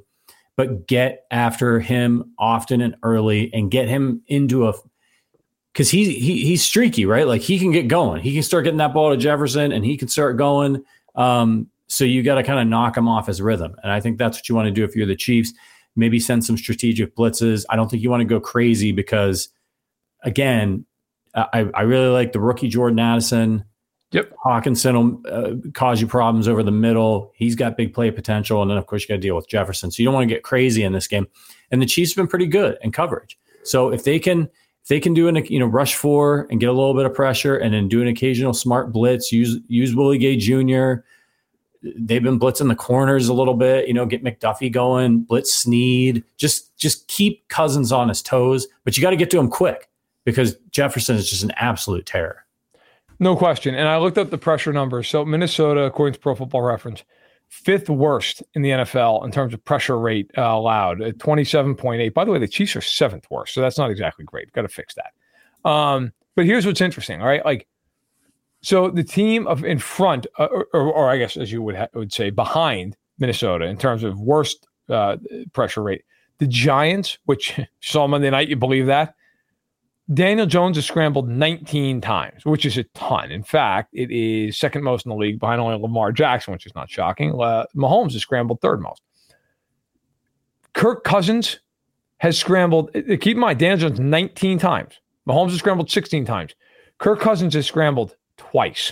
but get after him often and early and get him into a because he, he he's streaky, right? Like he can get going. He can start getting that ball to Jefferson and he can start going. Um, so you got to kind of knock him off his rhythm. And I think that's what you want to do if you're the Chiefs. Maybe send some strategic blitzes. I don't think you want to go crazy because, again, I, I really like the rookie Jordan Addison. Yep. Hockenson will uh, cause you problems over the middle. He's got big play potential. And then, of course, you got to deal with Jefferson. So you don't want to get crazy in this game. And the Chiefs have been pretty good in coverage. So if they can if they can do an you know rush four and get a little bit of pressure and then do an occasional smart blitz, use use Willie Gay Jr. They've been blitzing the corners a little bit, you know, get McDuffie going, blitz Sneed, just just keep Cousins on his toes, but you got to get to him quick because Jefferson is just an absolute terror. No question. And I looked up the pressure numbers. So Minnesota, according to Pro Football Reference, fifth worst in the NFL in terms of pressure rate uh, allowed at 27.8. By the way, the Chiefs are seventh worst. So that's not exactly great. Got to fix that. Um, but here's what's interesting, all right? Like, so the team of in front, uh, or, or, or I guess as you would ha- would say, behind Minnesota in terms of worst uh, pressure rate, the Giants, which saw Monday night, you believe that? Daniel Jones has scrambled 19 times, which is a ton. In fact, it is second most in the league behind only Lamar Jackson, which is not shocking. Uh, Mahomes has scrambled third most. Kirk Cousins has scrambled, uh, keep in mind, Daniel Jones 19 times. Mahomes has scrambled 16 times. Kirk Cousins has scrambled twice.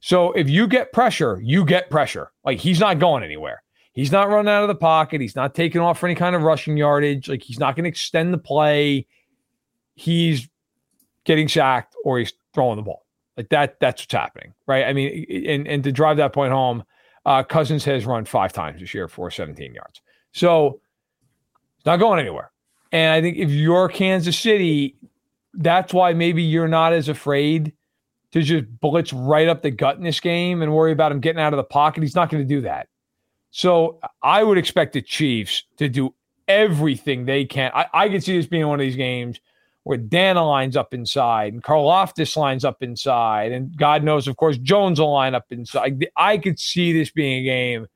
So if you get pressure, you get pressure. Like he's not going anywhere. He's not running out of the pocket. He's not taking off for any kind of rushing yardage. Like he's not going to extend the play he's getting sacked or he's throwing the ball. Like that, that's what's happening, right? I mean, and and to drive that point home, uh, Cousins has run five times this year for 17 yards. So it's not going anywhere. And I think if you're Kansas City, that's why maybe you're not as afraid to just blitz right up the gut in this game and worry about him getting out of the pocket. He's not going to do that. So I would expect the Chiefs to do everything they can. I, I could see this being one of these games where Danna lines up inside and Karlaftis lines up inside, and God knows, of course, Jones will line up inside. I could see this being a game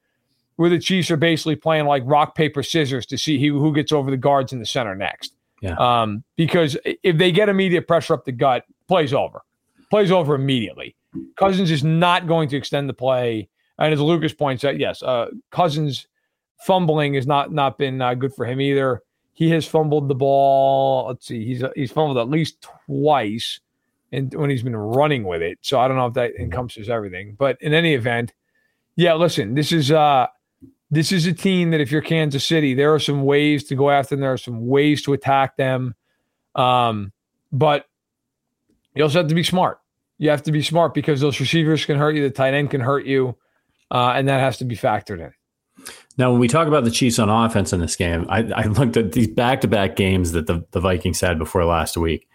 where the Chiefs are basically playing like rock, paper, scissors to see who, who gets over the guards in the center next. Yeah. Um, because if they get immediate pressure up the gut, plays over. Plays over immediately. Cousins is not going to extend the play. And as Lucas points out, yes, uh, Cousins fumbling has not not been uh, good for him either. He has fumbled the ball. Let's see, he's he's fumbled at least twice. and when he's been running with it. So I don't know if that encompasses everything. But in any event, yeah, listen, this is uh this is a team that if you're Kansas City, there are some ways to go after them. There are some ways to attack them. Um, but you also have to be smart. You have to be smart because those receivers can hurt you, the tight end can hurt you, uh, and that has to be factored in. Now, when we talk about the Chiefs on offense in this game, I, I looked at these back to back games that the, the Vikings had before last week.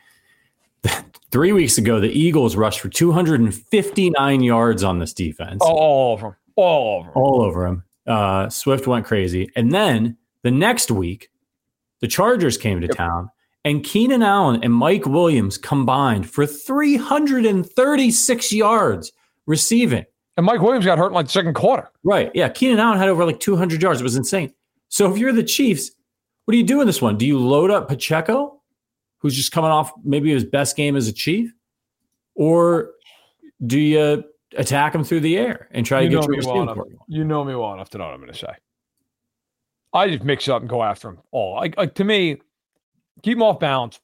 Three weeks ago, the Eagles rushed for 259 yards on this defense. All over them. All over them. All over them. Uh, Swift went crazy. And then the next week, the Chargers came to yep. town, and Keenan Allen and Mike Williams combined for 336 yards receiving. And Mike Williams got hurt in like the second quarter. Right. Yeah. Keenan Allen had over like 200 yards. It was insane. So if you're the Chiefs, what do you do in this one? Do you load up Pacheco, who's just coming off maybe his best game as a Chief? Or do you attack him through the air and try you to get your well enough, You know me well enough to know what I'm going to say. I just mix up and go after him all. Like, like to me, keep him off balance,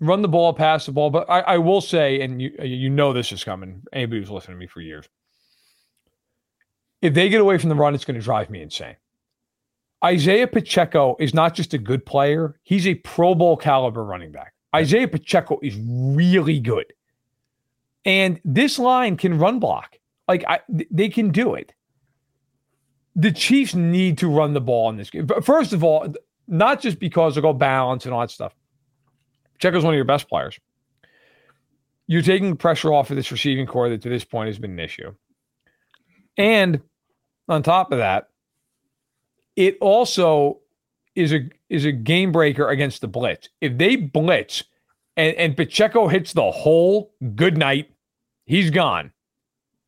run the ball, pass the ball. But I, I will say, and you you know this is coming. Anybody who's listening to me for years, if they get away from the run, it's going to drive me insane. Isaiah Pacheco is not just a good player, he's a Pro Bowl caliber running back. Isaiah Pacheco is really good. And this line can run block. Like I, they can do it. The Chiefs need to run the ball in this game. First of all, not just because they'll oh, go balance and all that stuff. Pacheco's one of your best players. You're taking pressure off of this receiving corps that to this point has been an issue. And on top of that, it also is a is a game breaker against the blitz. If they blitz and, and Pacheco hits the hole, good night. He's gone.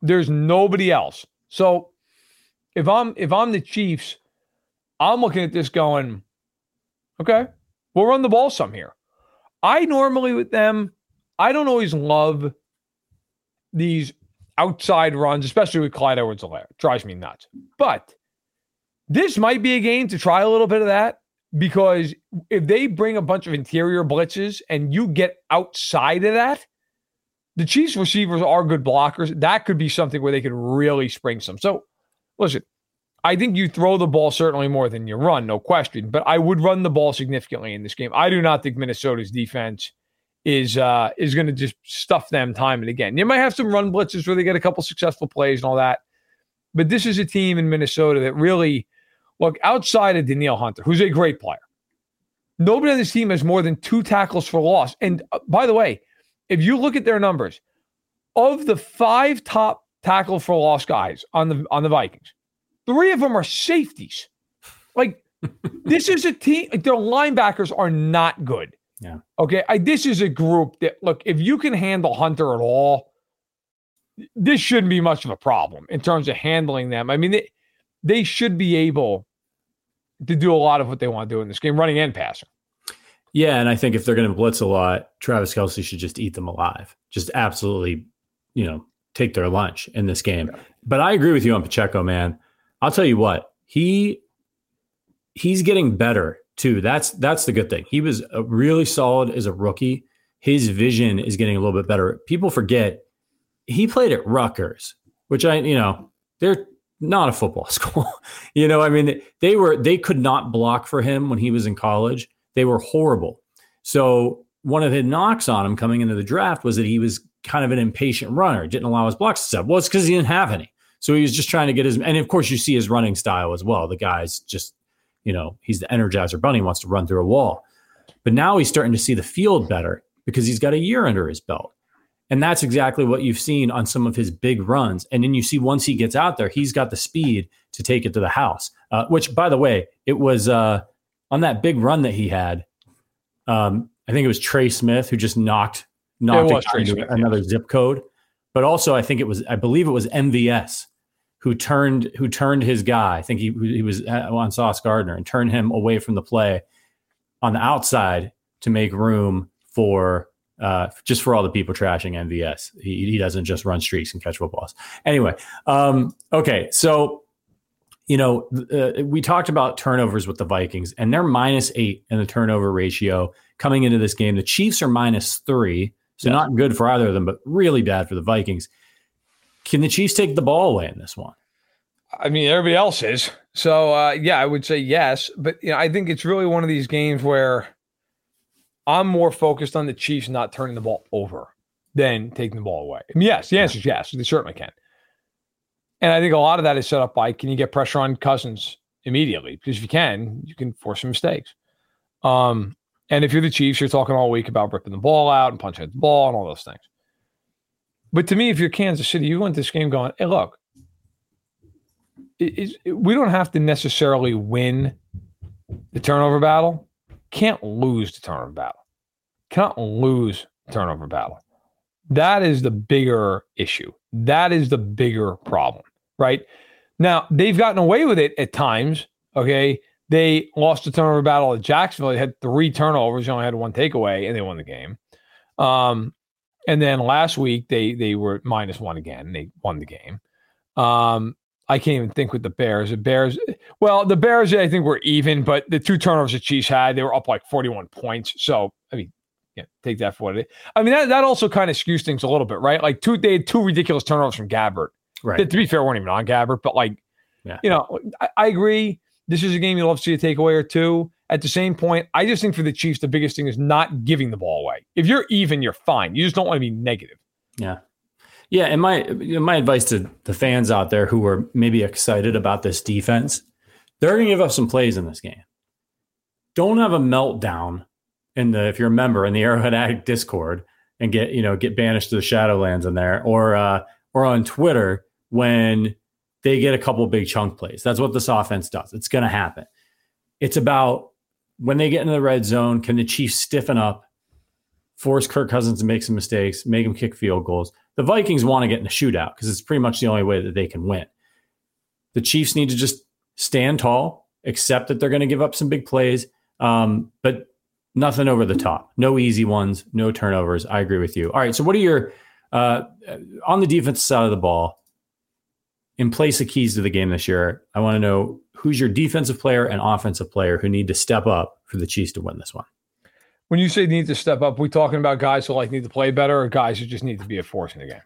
There's nobody else. So if I'm if I'm the Chiefs, I'm looking at this going, okay, we'll run the ball some here. I normally with them, I don't always love these outside runs, especially with Clyde Edwards Helaire. Drives me nuts. But this might be a game to try a little bit of that because if they bring a bunch of interior blitzes and you get outside of that, the Chiefs receivers are good blockers. That could be something where they could really spring some. So listen, I think you throw the ball certainly more than you run, no question. But I would run the ball significantly in this game. I do not think Minnesota's defense is uh, is going to just stuff them time and again. You might have some run blitzes where they get a couple successful plays and all that, but this is a team in Minnesota that really look outside of Danielle Hunter, who's a great player. Nobody on this team has more than two tackles for loss. And uh, by the way, if you look at their numbers, of the five top tackle for loss guys on the on the Vikings, three of them are safeties. Like this is a team. Their linebackers are not good. Yeah. Okay. I, this is a group that, look, if you can handle Hunter at all, this shouldn't be much of a problem in terms of handling them. I mean, they, they should be able to do a lot of what they want to do in this game, running and passing. Yeah. And I think if they're going to blitz a lot, Travis Kelce should just eat them alive. Just absolutely, you know, take their lunch in this game. Yeah. But I agree with you on Pacheco, man. I'll tell you what, he he's getting better too. That's that's the good thing. He was really solid as a rookie. His vision is getting a little bit better. People forget he played at Rutgers, which I you know they're not a football school. you know, I mean they were they could not block for him when he was in college. They were horrible. So one of the knocks on him coming into the draft was that he was kind of an impatient runner, didn't allow his blocks to set. Well, it's because he didn't have any. So he was just trying to get his, and of course you see his running style as well. The guy's just you know, he's the energizer bunny, wants to run through a wall. But now he's starting to see the field better because he's got a year under his belt. And that's exactly what you've seen on some of his big runs. And then you see once he gets out there, he's got the speed to take it to the house. Uh, which, by the way, it was uh, on that big run that he had. Um, I think it was Trey Smith who just knocked knocked it, it Smith, another yeah. zip code. But also, I think it was, I believe it was MVS who turned who turned his guy. I think he he was on Sauce Gardner and turned him away from the play on the outside to make room for uh, just for all the people trashing MVS. He, he doesn't just run streaks and catch footballs. Anyway, um, okay, so you know uh, we talked about turnovers with the Vikings, and they're minus eight in the turnover ratio coming into this game. The Chiefs are minus three. So Yeah. not good for either of them, but really bad for the Vikings. Can the Chiefs take the ball away in this one? I mean, everybody else is. So uh, yeah, I would say yes, but you know, I think it's really one of these games where I'm more focused on the Chiefs not turning the ball over than taking the ball away. I mean, yes, the answer is yes. They certainly can. And I think a lot of that is set up by can you get pressure on Cousins immediately? Because if you can, you can force some mistakes. Um, and if you're the Chiefs, you're talking all week about ripping the ball out and punching at the ball and all those things. But to me, if you're Kansas City, you want this game going, hey, look, it, it- we don't have to necessarily win the turnover battle. Can't lose the turnover battle. Cannot lose turnover battle. That is the bigger issue. That is the bigger problem, right? Now, they've gotten away with it at times. Okay. They lost the turnover battle at Jacksonville. They had three turnovers, they only had one takeaway, and they won the game. Um, and then last week they they were minus one again. They won the game. Um, I can't even think with the Bears. The Bears, well, the Bears I think were even, but the two turnovers the Chiefs had, they were up like 41 points. So I mean, yeah, take that for what it is. I mean, that, that also kind of skews things a little bit, right? Like two, they had two ridiculous turnovers from Gabbert. Right. That, to be fair, weren't even on Gabbert, but like, Yeah. you know, I, I agree. This is a game you'll love to see a takeaway or two. At the same point, I just think for the Chiefs, the biggest thing is not giving the ball away. If you're even, you're fine. You just don't want to be negative. Yeah. Yeah. And my my advice to the fans out there who are maybe excited about this defense, they're going to give up some plays in this game. Don't have a meltdown in the if you're a member in the Arrowhead Addict Discord and get you know get banished to the Shadowlands in there or uh, or on Twitter when they get a couple big chunk plays. That's what this offense does. It's going to happen. It's about when they get into the red zone, can the Chiefs stiffen up, force Kirk Cousins to make some mistakes, make him kick field goals? The Vikings want to get in a shootout because it's pretty much the only way that they can win. The Chiefs need to just stand tall, accept that they're going to give up some big plays, um, but nothing over the top. No easy ones, no turnovers. I agree with you. All right. So, what are your, uh, on the defensive side of the ball, in place of keys to the game this year? I want to know who's your defensive player and offensive player who need to step up for the Chiefs to win this one. When you say need to step up, we talking about guys who like need to play better or guys who just need to be a force in the game?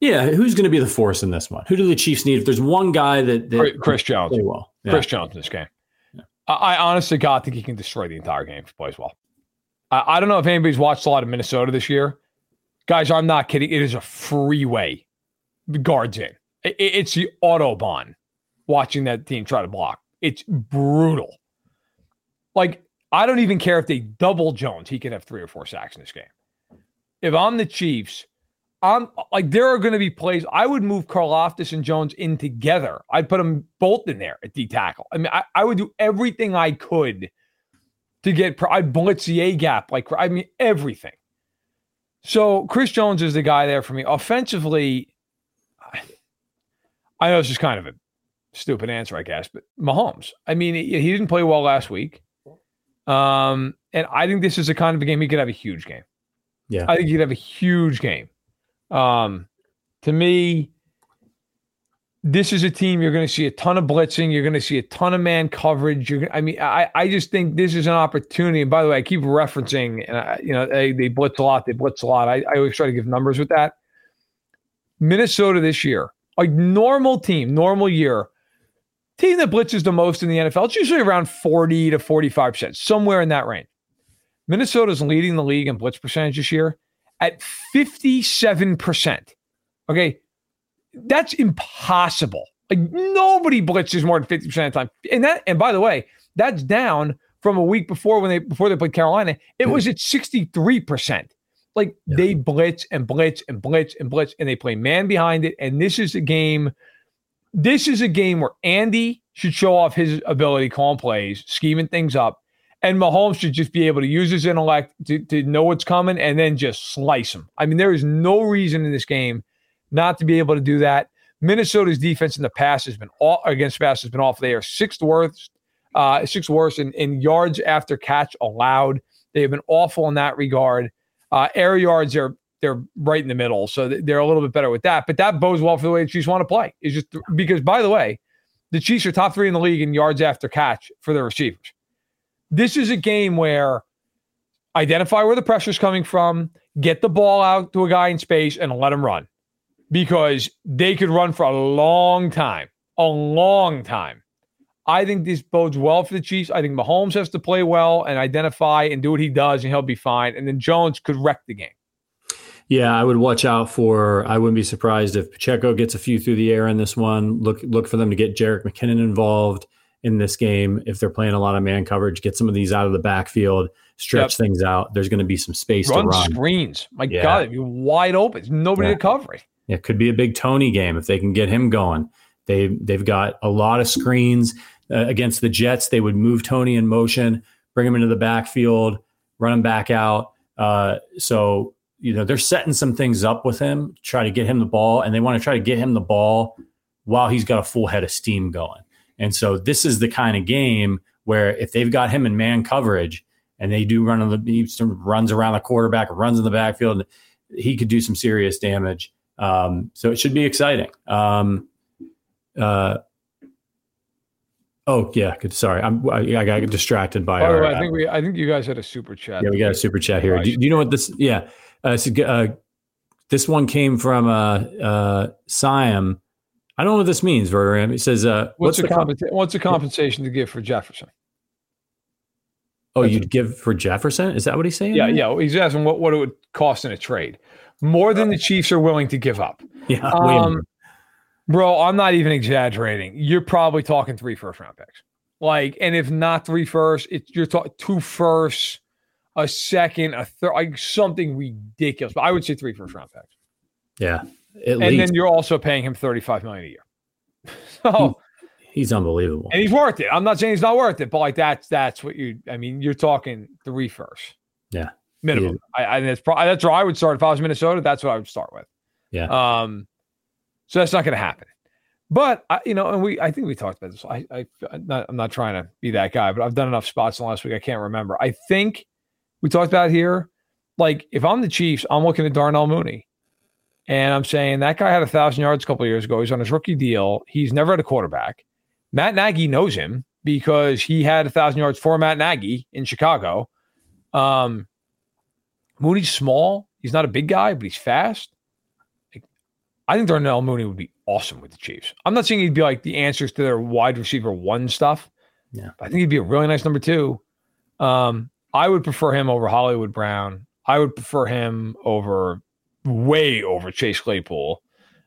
Yeah, who's going to be the force in this one? Who do the Chiefs need? If there's one guy that, that Chris- Jones. well, yeah. Chris Jones in this game. I, I honestly God think he can destroy the entire game if he plays well. I, I don't know if anybody's watched a lot of Minnesota this year. Guys, I'm not kidding. It is a freeway. Guards in. It- it's the Autobahn watching that team try to block. It's brutal. Like, I don't even care if they double Jones. He could have three or four sacks in this game. If I'm the Chiefs, I'm like there are going to be plays. I would move Karlaftis and Jones in together. I'd put them both in there at D tackle. I mean, I, I would do everything I could to get. I'd blitz the A gap. Like I mean, everything. So Chris Jones is the guy there for me. Offensively, I- I know this is kind of a stupid answer, I guess, but Mahomes. I mean, he, he didn't play well last week, um, and I think this is the kind of a game he could have a huge game. Yeah. I think he could have a huge game. Um, to me, this is a team you're going to see a ton of blitzing. You're going to see a ton of man coverage. You're, I mean, I, I just think this is an opportunity. And by the way, I keep referencing, and I, you know, they, they blitz a lot. They blitz a lot. I, I always try to give numbers with that. Minnesota this year, a normal team, normal year, team that blitzes the most in the NFL. It's usually around 40 to 45 percent, somewhere in that range. Minnesota's leading the league in blitz percentage this year at 57%. Okay. That's impossible. Like nobody blitzes more than 50% of the time. And that, and by the way, that's down from a week before when they before they played Carolina. It was at 63%. Like they blitz and blitz and blitz and blitz, and they play man behind it. And this is a game. This is a game where Andy should show off his ability calling plays, scheming things up. And Mahomes should just be able to use his intellect to, to know what's coming and then just slice him. I mean, there is no reason in this game not to be able to do that. Minnesota's defense in the past has been all against pass has been awful. They are sixth worst, uh, sixth worst in, in yards after catch allowed. They have been awful in that regard. Uh, air yards are they're right in the middle, so they're a little bit better with that. But that bodes well for the way the Chiefs want to play. Is just because, by the way, the Chiefs are top three in the league in yards after catch for their receivers. This is a game where identify where the pressure's coming from, get the ball out to a guy in space and let him run because they could run for a long time, a long time. I think this bodes well for the Chiefs. I think Mahomes has to play well and identify and do what he does, and he'll be fine. And then Jones could wreck the game. Yeah, I would watch out for. I wouldn't be surprised if Pacheco gets a few through the air in this one. Look, look for them to get Jerick McKinnon involved in this game if they're playing a lot of man coverage. Get some of these out of the backfield, stretch yep. things out. There's going to be some space run to run screens. My yeah. God, it'd be wide open. There's nobody yeah. to cover it. It could be a big Toney game if they can get him going. They they've got a lot of screens uh, against the Jets. They would move Toney in motion, bring him into the backfield, run him back out. Uh, so you know they're setting some things up with him, try to get him the ball, and they want to try to get him the ball while he's got a full head of steam going. And so this is the kind of game where if they've got him in man coverage and they do run on the he runs around the quarterback, runs in the backfield, he could do some serious damage. Um, so it should be exciting. Um, uh, oh yeah, good. Sorry, I'm, I, I got distracted by. By our, I think we, I think you guys had a super chat. Yeah, we got a super chat here. Do, do you know what this? Yeah, uh, so, uh, this one came from uh, uh, Siam. I don't know what this means, Verderame. He says, uh, what's, what's, the comp- what's the compensation to give for Jefferson? Oh, That's you'd a- give for Jefferson? Is that what he's saying? Yeah, yeah. He's asking what, what it would cost in a trade. More than the Chiefs are willing to give up. Yeah. Um, bro, I'm not even exaggerating. You're probably talking three first round picks. Like, and if not three first, it's you're talking two firsts a second, a third, like something ridiculous. But I would say three first round picks. Yeah. and least. And then you're also paying him 35 million a year. so he, he's unbelievable. And he's worth it. I'm not saying he's not worth it, but like that's that's what you I mean, you're talking three first. Yeah. Minimum. I, I that's probably that's where I would start if I was Minnesota. That's what I would start with. Yeah. Um, so that's not going to happen. But I, you know, and we, I think we talked about this. I, I, I'm not, I'm not trying to be that guy, but I've done enough spots in the last week. I can't remember. I think we talked about here. Like if I'm the Chiefs, I'm looking at Darnell Mooney, and I'm saying that guy had a thousand yards a couple years ago. He's on his rookie deal. He's never had a quarterback. Matt Nagy knows him because he had a thousand yards for Matt Nagy in Chicago. Um, Mooney's small. He's not a big guy, but he's fast. I think Darnell Mooney would be awesome with the Chiefs. I'm not saying he'd be like the answers to their wide receiver one stuff. Yeah. I think he'd be a really nice number two. Um, I would prefer him over Hollywood Brown. I would prefer him over way over Chase Claypool.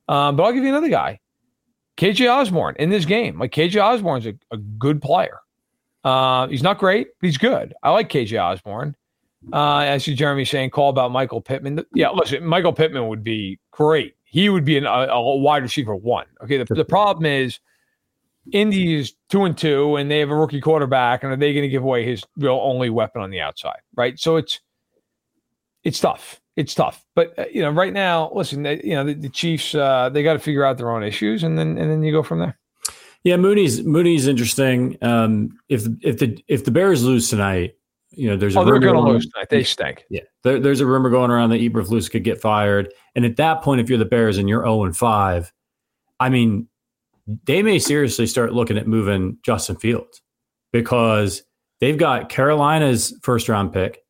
Um, but I'll give you another guy. KJ Osborn in this game. Like KJ Osborn's a, a good player. Uh, he's not great, but he's good. I like KJ Osborn. Uh, I see Jeremy saying call about Michael Pittman. Yeah, listen, Michael Pittman would be great. He would be an, a, a wide receiver one. Okay, the, the problem is Indy is two and two, and they have a rookie quarterback, and are they going to give away his real only weapon on the outside? Right. So it's it's tough. It's tough. But uh, you know, right now, listen, they, you know, the, the Chiefs uh, they got to figure out their own issues, and then and then you go from there. Yeah, Mooney's Mooney's interesting. Um, if if the if the Bears lose tonight, you know, there's a oh, they're going to lose tonight. They stink. Yeah, there, there's a rumor going around that Eberflus could get fired, and at that point, if you're the Bears and you're zero oh and five, I mean, they may seriously start looking at moving Justin Fields because they've got Carolina's first round pick.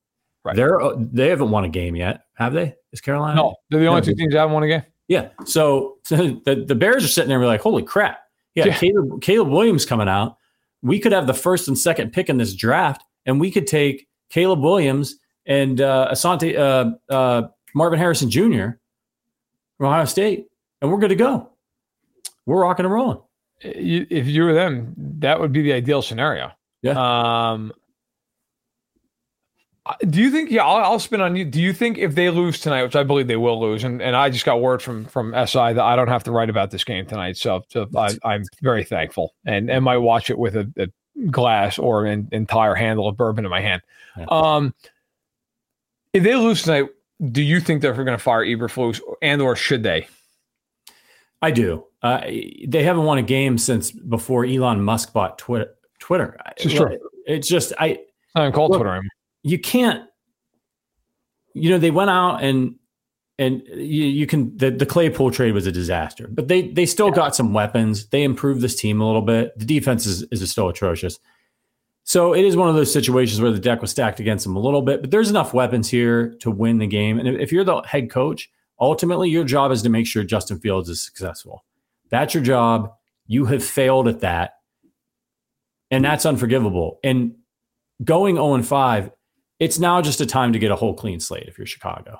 Right. They're they haven't won a game yet, have they? Is Carolina? No, they're the only no. two teams that haven't won a game. Yeah. So, so the, the Bears are sitting there and we're like, holy crap. Yeah, yeah. Caleb, Caleb Williams coming out. We could have the first and second pick in this draft, and we could take Caleb Williams and uh, Asante uh, uh, Marvin Harrison Jr. from Ohio State, and we're good to go we're rocking and rolling. if you were them, that would be the ideal scenario. Yeah. Um, do you think? Yeah, I'll, I'll, spin on you. Do you think if they lose tonight, which I believe they will lose, and, and I just got word from from SI that I don't have to write about this game tonight, so, so I, am very thankful, and and might watch it with a, a glass or an entire handle of bourbon in my hand. Yeah. Um, if they lose tonight, do you think they're going to fire Eberflus, and or should they? I do. Uh, they haven't won a game since before Elon Musk bought Twitter. Twitter. It's. It's just I. I don't call look, Twitter. You can't. You know they went out and and you, you can the, the Claypool trade was a disaster, but they they still yeah. got some weapons. They improved this team a little bit. The defense is is still atrocious. So it is one of those situations where the deck was stacked against them a little bit, but there's enough weapons here to win the game. And if you're the head coach, ultimately your job is to make sure Justin Fields is successful. That's your job. You have failed at that. And that's unforgivable. And going 0 and 5, it's now just a time to get a whole clean slate if you're Chicago.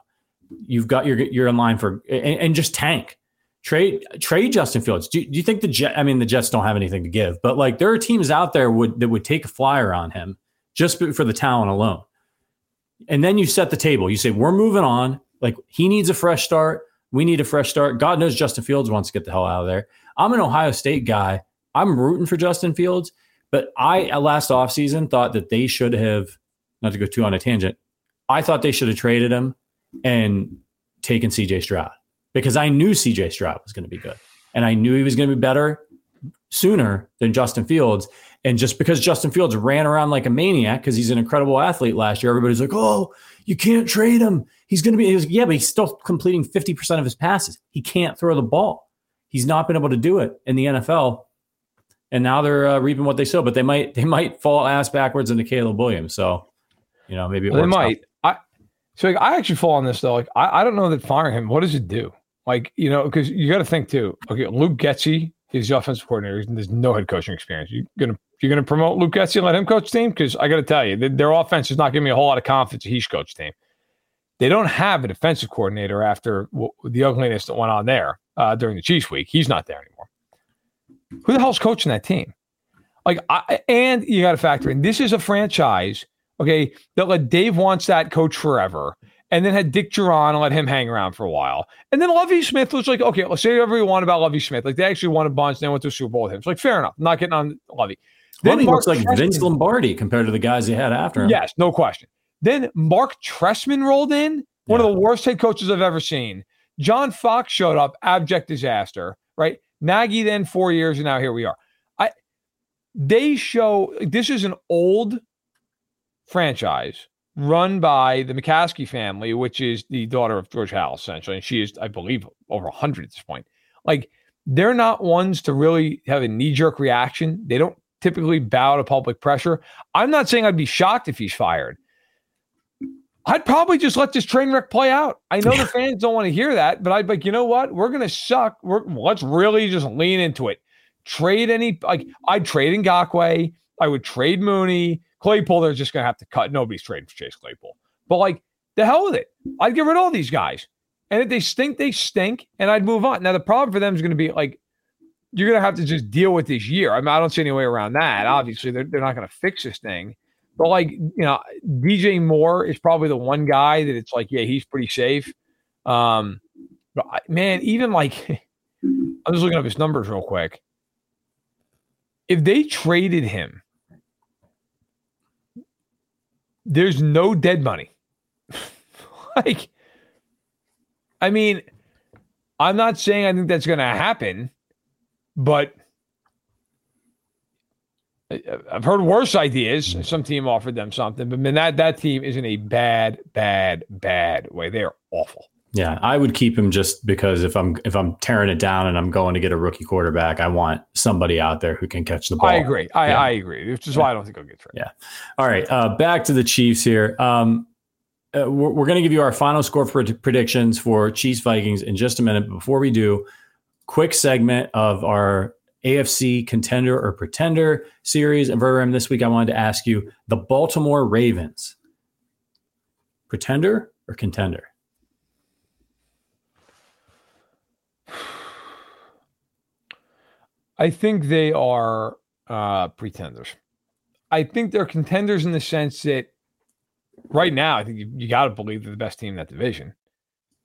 You've got your you're in line for and, and just tank. Trade trade Justin Fields. Do, do, you think the Jet? I mean, the Jets don't have anything to give, but like there are teams out there would that would take a flyer on him just for the talent alone. And then you set the table. You say we're moving on. Like he needs a fresh start. We need a fresh start. God knows Justin Fields wants to get the hell out of there. I'm an Ohio State guy. I'm rooting for Justin Fields, but I last offseason thought that they should have, not to go too on a tangent, I thought they should have traded him and taken CJ Stroud because I knew CJ Stroud was going to be good and I knew he was going to be better sooner than Justin Fields. And just because Justin Fields ran around like a maniac because he's an incredible athlete last year, everybody's like, oh, you can't trade him. He's going to be, was, yeah, but he's still completing 50% of his passes. He can't throw the ball. He's not been able to do it in the NFL. And now they're uh, reaping what they sow, but they might they might fall ass backwards into Caleb Williams. So, you know, maybe they might. Out. I so like, I actually fall on this though. Like I, I don't know that firing him. What does it do? Like, you know, because you got to think too. Okay, Luke Getsy is the offensive coordinator. There's no head coaching experience. You're gonna you're gonna promote Luke Getsy and let him coach team because I got to tell you, their offense is not giving me a whole lot of confidence. He's coach team. They don't have a defensive coordinator after the ugliness that went on there uh, during the Chiefs week. He's not there anymore. Who the hell's coaching that team? Like, I, and you got to factor in this is a franchise, okay, that let Dave Wannstedt coach forever and then had Dick and let him hang around for a while. And then Lovie Smith was like, okay, let's say whatever you want about Lovie Smith. Like they actually won a bunch, and they went to a Super Bowl with him. It's like fair enough. I'm not getting on Lovie. Then he looks like Vince Lombardi compared to the guys he had after him. Yes, no question. Then Mark Trestman rolled in, one yeah. of the worst head coaches I've ever seen. John Fox showed up, abject disaster, right? Nagy then four years, and now here we are. I they show this is an old franchise run by the McCaskey family, which is the daughter of George Halas, essentially. And she is, I believe, over 100 at this point. Like, they're not ones to really have a knee jerk reaction. They don't typically bow to public pressure. I'm not saying I'd be shocked if he's fired. I'd probably just let this train wreck play out. I know the fans don't want to hear that, but I'd be like, you know what? We're gonna suck. We're let's really just lean into it. Trade any like I'd trade Ngakoue. I would trade Mooney. Claypool, they're just going to have to cut. Nobody's trading for Chase Claypool. But like, the hell with it. I'd get rid of all these guys. And if they stink, they stink. And I'd move on. Now, the problem for them is going to be like, you're going to have to just deal with this year. I mean, I don't see any way around that. Obviously, they're, they're not going to fix this thing. But like, you know, DJ Moore is probably the one guy that it's like, yeah, he's pretty safe. Um, but man, even like, I'm just looking up his numbers real quick. If they traded him there's no dead money. like, I mean, I'm not saying I think that's going to happen, but I've heard worse ideas. Some team offered them something, but man, that that team is in a bad, bad, bad way. They are awful. Yeah, I would keep him just because if I'm if I'm tearing it down and I'm going to get a rookie quarterback, I want somebody out there who can catch the ball. I agree. I, yeah. I agree. Which is why I don't think I'll get traded. Yeah. All right. Uh, back to the Chiefs here. Um, uh, we're, we're going to give you our final score for predictions for Chiefs Vikings in just a minute. But before we do, quick segment of our AFC contender or pretender series. And Verderame, this week I wanted to ask you the Baltimore Ravens, pretender or contender? I think they are uh, pretenders. I think they're contenders in the sense that right now, I think you, you got to believe they're the best team in that division.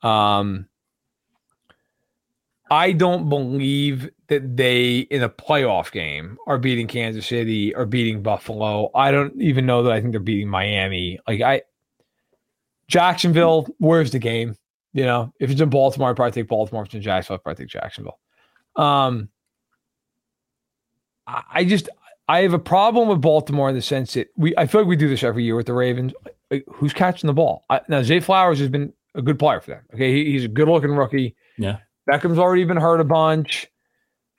Um, I don't believe that they in a playoff game are beating Kansas City or beating Buffalo. I don't even know that I think they're beating Miami. Like I Jacksonville, where's the game? You know, if it's in Baltimore, I'd probably take Baltimore. If it's in Jacksonville, I'd probably take Jacksonville. Um, I just I have a problem with Baltimore in the sense that we I feel like we do this every year with the Ravens. Like, who's catching the ball? I, now Zay Flowers has been a good player for them. Okay, he, he's a good looking rookie. Yeah, Beckham's already been hurt a bunch.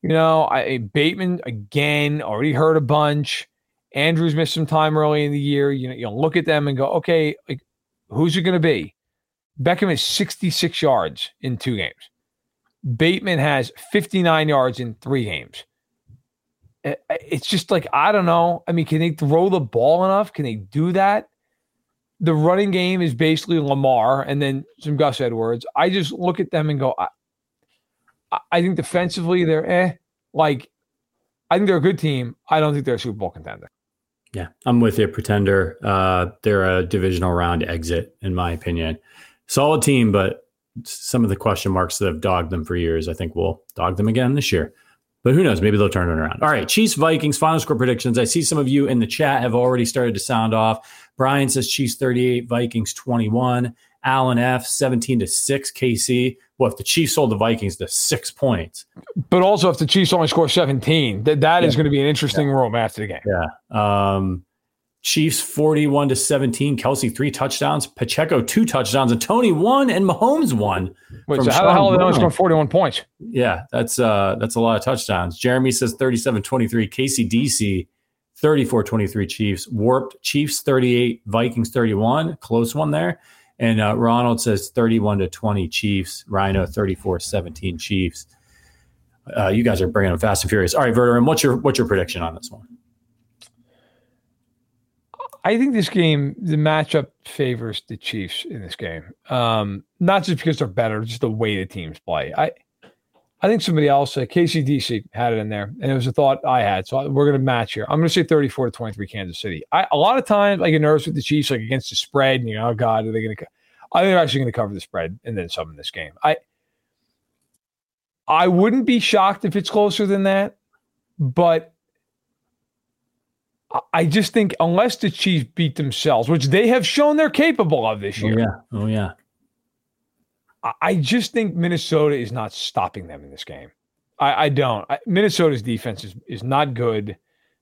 You know, I, Bateman again already hurt a bunch. Andrews missed some time early in the year. You know, you look at them and go, okay, like who's it going to be? Beckham is 66 yards in two games. Bateman has 59 yards in three games. It's just like, I don't know. I mean, can they throw the ball enough? Can they do that? The running game is basically Lamar and then some Gus Edwards. I just look at them and go, I, I think defensively they're eh. Like, I think they're a good team. I don't think they're a Super Bowl contender. Yeah, I'm with you, Pretender. Uh, they're a divisional round exit, in my opinion. Solid team, but some of the question marks that have dogged them for years, I think will dog them again this year. But who knows? Maybe they'll turn it around. All right, Chiefs Vikings final score predictions. I see some of you in the chat have already started to sound off. Brian says Chiefs 38, Vikings 21. Allen F 17 to 6 KC. Well, if the Chiefs sold the Vikings to six points. But also if the Chiefs only score 17, that, that yeah. is going to be an interesting yeah. room after the game. Yeah. Um, Chiefs 41 to 17. Kelce, three touchdowns. Pacheco, two touchdowns. And Toney, one. And Mahomes, one. Wait, so how the hell are they only scoring 41 points? Yeah, that's uh that's a lot of touchdowns. Jeremy says 37 23. Casey DC, 34 23 Chiefs. Warped Chiefs 38, Vikings 31. Close one there. And uh, Ronald says 31 to 20 Chiefs. Rhino 34 17 Chiefs. Uh, you guys are bringing them fast and furious. All right, Verder, what's your what's your prediction on this one? I think this game, the matchup favors the Chiefs in this game. Um, not just because they're better, just the way the teams play. I, I think somebody else, uh, KCDC, had it in there, and it was a thought I had. So we're going to match here. I'm going to say 34 to 23 Kansas City. I, a lot of times I get nervous with the Chiefs, like against the spread, and you know, oh God, are they going to? I think they're actually going to cover the spread and then some in this game. I, I wouldn't be shocked if it's closer than that, but I just think unless the Chiefs beat themselves, which they have shown they're capable of this year. Oh, yeah. Oh, yeah. I just think Minnesota is not stopping them in this game. I, I don't. I, Minnesota's defense is, is not good.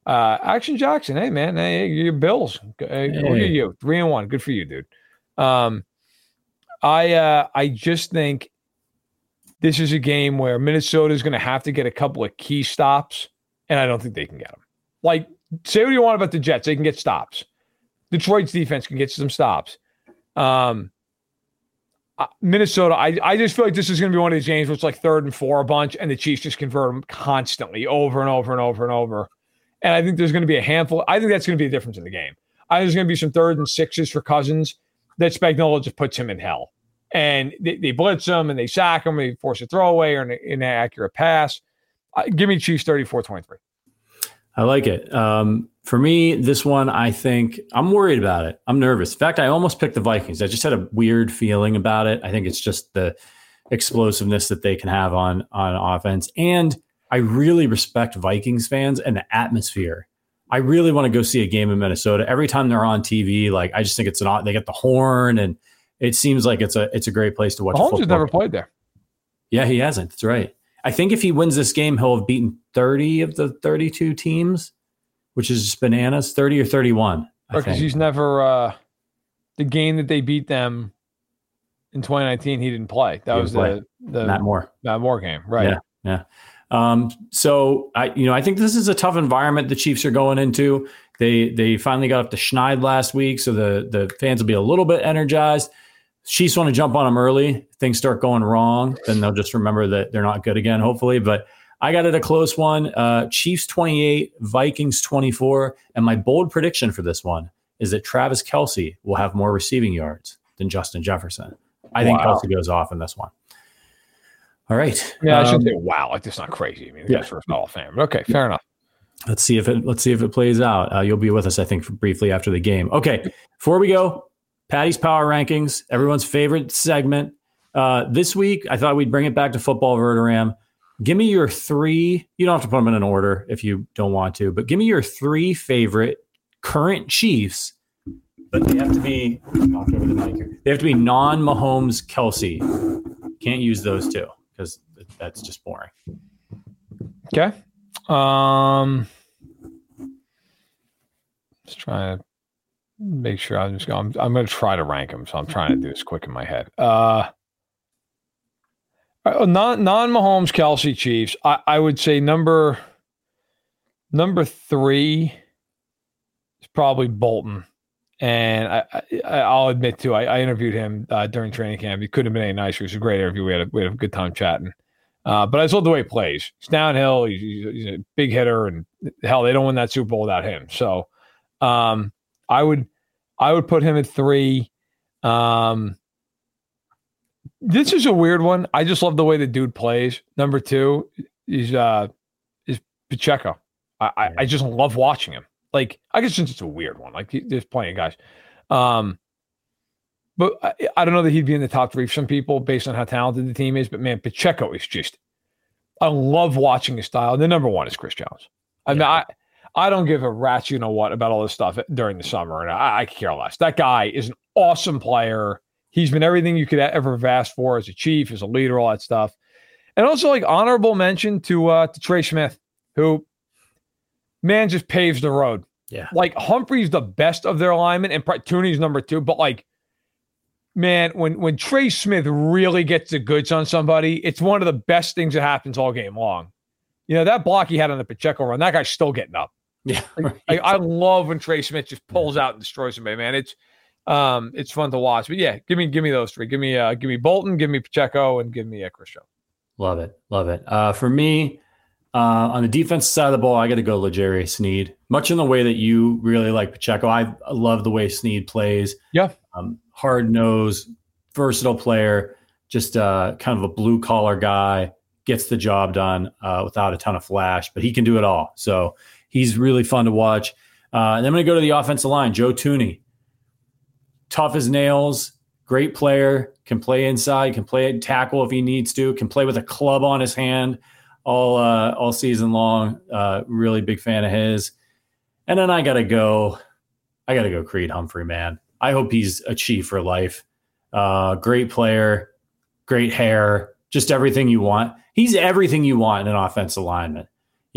Uh, Action Jackson, hey man, hey, your Bills. Hey. Look at you, three and one. Good for you, dude. Um, I uh, I just think this is a game where Minnesota is going to have to get a couple of key stops, and I don't think they can get them. Like say what you want about the Jets, they can get stops. Detroit's defense can get some stops. Um, uh, Minnesota, I, I just feel like this is going to be one of these games where it's like third and four a bunch, and the Chiefs just convert them constantly over and over and over and over. And I think there's going to be a handful. I think that's going to be the difference in the game. I think there's going to be some third and sixes for Cousins that Spagnuolo just puts him in hell. And they, they blitz him and they sack him and they force a throwaway or an inaccurate pass. Uh, give me Chiefs 34 23. I like it. Um, for me, this one, I think I'm worried about it. I'm nervous. In fact, I almost picked the Vikings. I just had a weird feeling about it. I think it's just the explosiveness that they can have on on offense, and I really respect Vikings fans and the atmosphere. I really want to go see a game in Minnesota. Every time they're on TV, like I just think it's an they get the horn, and it seems like it's a it's a great place to watch. Holmes has never played there. Yeah, he hasn't. That's right. I think if he wins this game, he'll have beaten 30 of the 32 teams, which is bananas, 30 or 31. Because he's never uh, the game that they beat them in 2019. He didn't play. That was the the Matt Moore Matt Moore game, right? Yeah, yeah. Um, so I, you know, I think this is a tough environment the Chiefs are going into. They they finally got up to Schneid last week, so the the fans will be a little bit energized. Chiefs want to jump on them early. Things start going wrong, then they'll just remember that they're not good again, hopefully. But I got it a close one. Uh, Chiefs 28, Vikings 24. And my bold prediction for this one is that Travis Kelce will have more receiving yards than Justin Jefferson. I think wow. Kelce goes off in this one. All right. Yeah, um, I should say wow. Like that's not crazy. I mean, yeah, first Hall of Fame. Okay, fair enough. Let's see if it let's see if it plays out. Uh, you'll be with us, I think, briefly after the game. Okay. Before we go, Patty's Power Rankings, everyone's favorite segment. Uh, this week, I thought we'd bring it back to football Verderame. Give me your three. You don't have to put them in an order if you don't want to, but give me your three favorite current Chiefs. But they have to be They have to be non Mahomes Kelce. Can't use those two because that's just boring. Okay. Um, just trying to make sure I'm just going. I'm, I'm going to try to rank them, so I'm trying to do this quick in my head. Uh, uh non non Mahomes Kelce Chiefs. I, I would say number number three is probably Bolton. And I, I, will admit too, I, I interviewed him uh, during training camp. He couldn't have been any nicer. It was a great interview. We had a, we had a good time chatting. Uh, but I just love the way he plays. He's downhill. He's, he's, a big hitter, and hell, they don't win that Super Bowl without him. So, um, I would, I would put him at three. Um, this is a weird one. I just love the way the dude plays. Number two is uh, is Pacheco. I, I, I just love watching him. Like, I guess since it's a weird one. Like, there's plenty of guys. Um, but I, I, don't know that he'd be in the top three for some people based on how talented the team is. But man, Pacheco is just, I love watching his style. And the number one is Chris Jones. I mean, I, I don't give a rat's you know what about all this stuff during the summer. And I, I care less. That guy is an awesome player. He's been everything you could ever have asked for as a chief, as a leader, all that stuff. And also, like, honorable mention to uh, to Trey Smith, who, man, just paves the road. Yeah. Like, Humphrey's the best of their alignment, and Thuney's number two. But, like, man, when when Trey Smith really gets the goods on somebody, it's one of the best things that happens all game long. You know, that block he had on the Pacheco run, that guy's still getting up. Yeah. Right. I, I, love when Trey Smith just pulls out and destroys somebody, man. It's um it's fun to watch. But yeah, give me give me those three. Give me uh give me Bolton, give me Pacheco, and give me a uh, Love it. Love it. Uh for me, uh, on the defense side of the ball, I got to go L'Jarius Sneed. Much in the way that you really like Pacheco, I love the way Sneed plays. Yeah, um, hard nose, versatile player, just uh, kind of a blue collar guy, gets the job done uh, without a ton of flash, but he can do it all. So he's really fun to watch. Uh, and I'm going to go to the offensive line. Joe Thuney, tough as nails, great player, can play inside, can play tackle if he needs to, can play with a club on his hand all uh, all season long. Uh, really big fan of his. And then I got to go. I got to go Creed Humphrey, man. I hope he's a chief for life. Uh, great player, great hair, just everything you want. He's everything you want in an offensive lineman.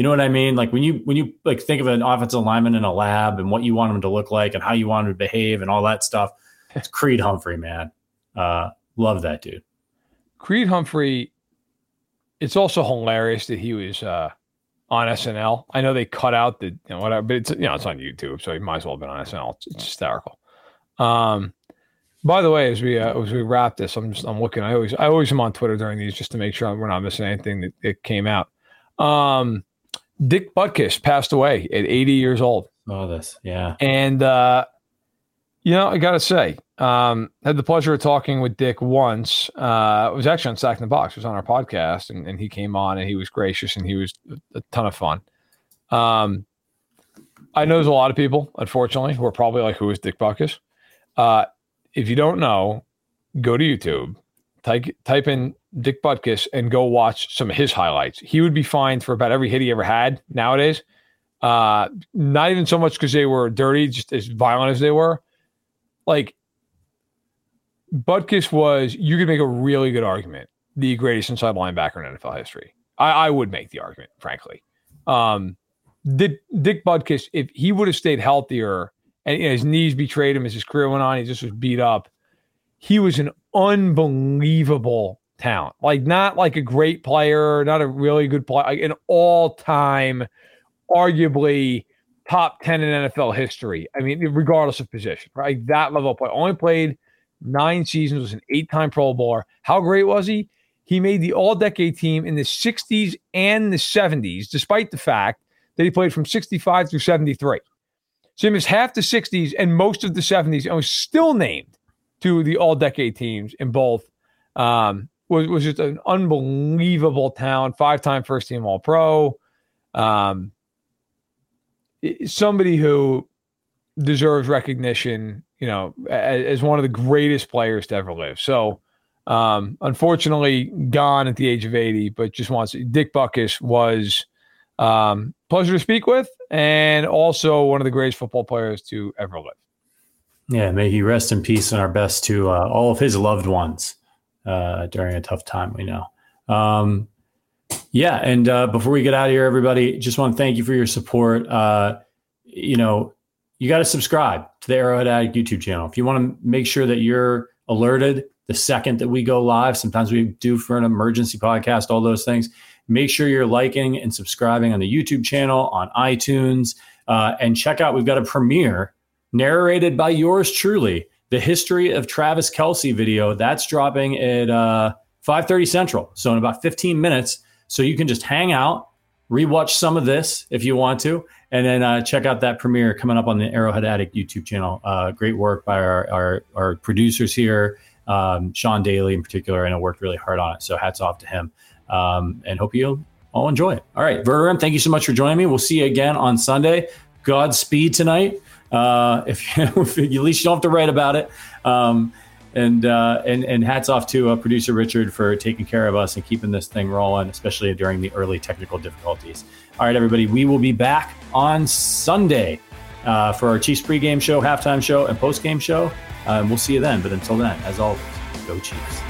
You know what I mean? Like when you when you like think of an offensive lineman in a lab and what you want him to look like and how you want him to behave and all that stuff. It's Creed Humphrey, man. Uh, love that dude. Creed Humphrey. It's also hilarious that he was uh, on SNL. I know they cut out the you know, whatever, but it's you know it's on YouTube, so he might as well have been on SNL. It's, it's hysterical. Um, by the way, as we uh, as we wrap this, I'm just I'm looking. I always I always am on Twitter during these just to make sure we're not missing anything that, that came out. Um, Dick Butkus passed away at 80 years old. Oh, this, yeah. And uh, you know, I gotta say, um, had the pleasure of talking with Dick once. Uh, it was actually on Sack in the Box. It was on our podcast, and, and he came on and he was gracious and he was a, ton of fun. Um, I know there's a lot of people, unfortunately, who are probably like, "Who is Dick Butkus?" Uh, if you don't know, go to YouTube, type type in Dick Butkus, and go watch some of his highlights. He would be fined for about every hit he ever had nowadays. Uh, not even so much because they were dirty, just as violent as they were. Like Butkus was, you could make a really good argument the greatest inside linebacker in NFL history. I, I would make the argument, frankly. Um, Dick, Dick Butkus, if he would have stayed healthier and you know, his knees betrayed him as his career went on. He just was beat up. He was an unbelievable talent, like not like a great player, not a really good player, like an all-time, arguably top ten in NFL history. I mean, regardless of position, right? That level play. Only played nine seasons, was an eight-time Pro Bowler. How great was he? He made the All-Decade team in the '60s and the '70s, despite the fact that he played from '65 through '73. So he missed half the 60s and most of the 70s and was still named to the all decade teams in both. Um, was, was just an unbelievable talent, five time first team All Pro. Um, somebody who deserves recognition, you know, as, as, one of the greatest players to ever live. So, um, unfortunately, gone at the age of 80, but just wants Dick Butkus was um, pleasure to speak with, and also one of the greatest football players to ever live. Yeah, may he rest in peace and our best to uh, all of his loved ones uh, during a tough time. We know. Um, yeah, and uh, before we get out of here, everybody, just want to thank you for your support. Uh, you know, you got to subscribe to the Arrowhead Addict YouTube channel if you want to make sure that you're alerted the second that we go live. Sometimes we do for an emergency podcast, all those things. Make sure you're liking and subscribing on the YouTube channel, on iTunes. Uh, and check out, we've got a premiere narrated by yours truly, the history of Travis Kelce video. That's dropping at uh, 5:30 Central, so in about 15 minutes. So you can just hang out, rewatch some of this if you want to, and then uh, check out that premiere coming up on the Arrowhead Addict YouTube channel. Uh, great work by our, our, our producers here, um, Sean Daly in particular. I know worked really hard on it, so hats off to him. Um, and hope you all enjoy it. All right, Verderame, thank you so much for joining me. We'll see you again on Sunday. Godspeed tonight. Uh, if, at least you don't have to write about it. Um, and uh, and and hats off to uh, producer Richard for taking care of us and keeping this thing rolling, especially during the early technical difficulties. All right, everybody, we will be back on Sunday uh, for our Chiefs pregame show, halftime show, and postgame show. Uh, and we'll see you then. But until then, as always, go Chiefs.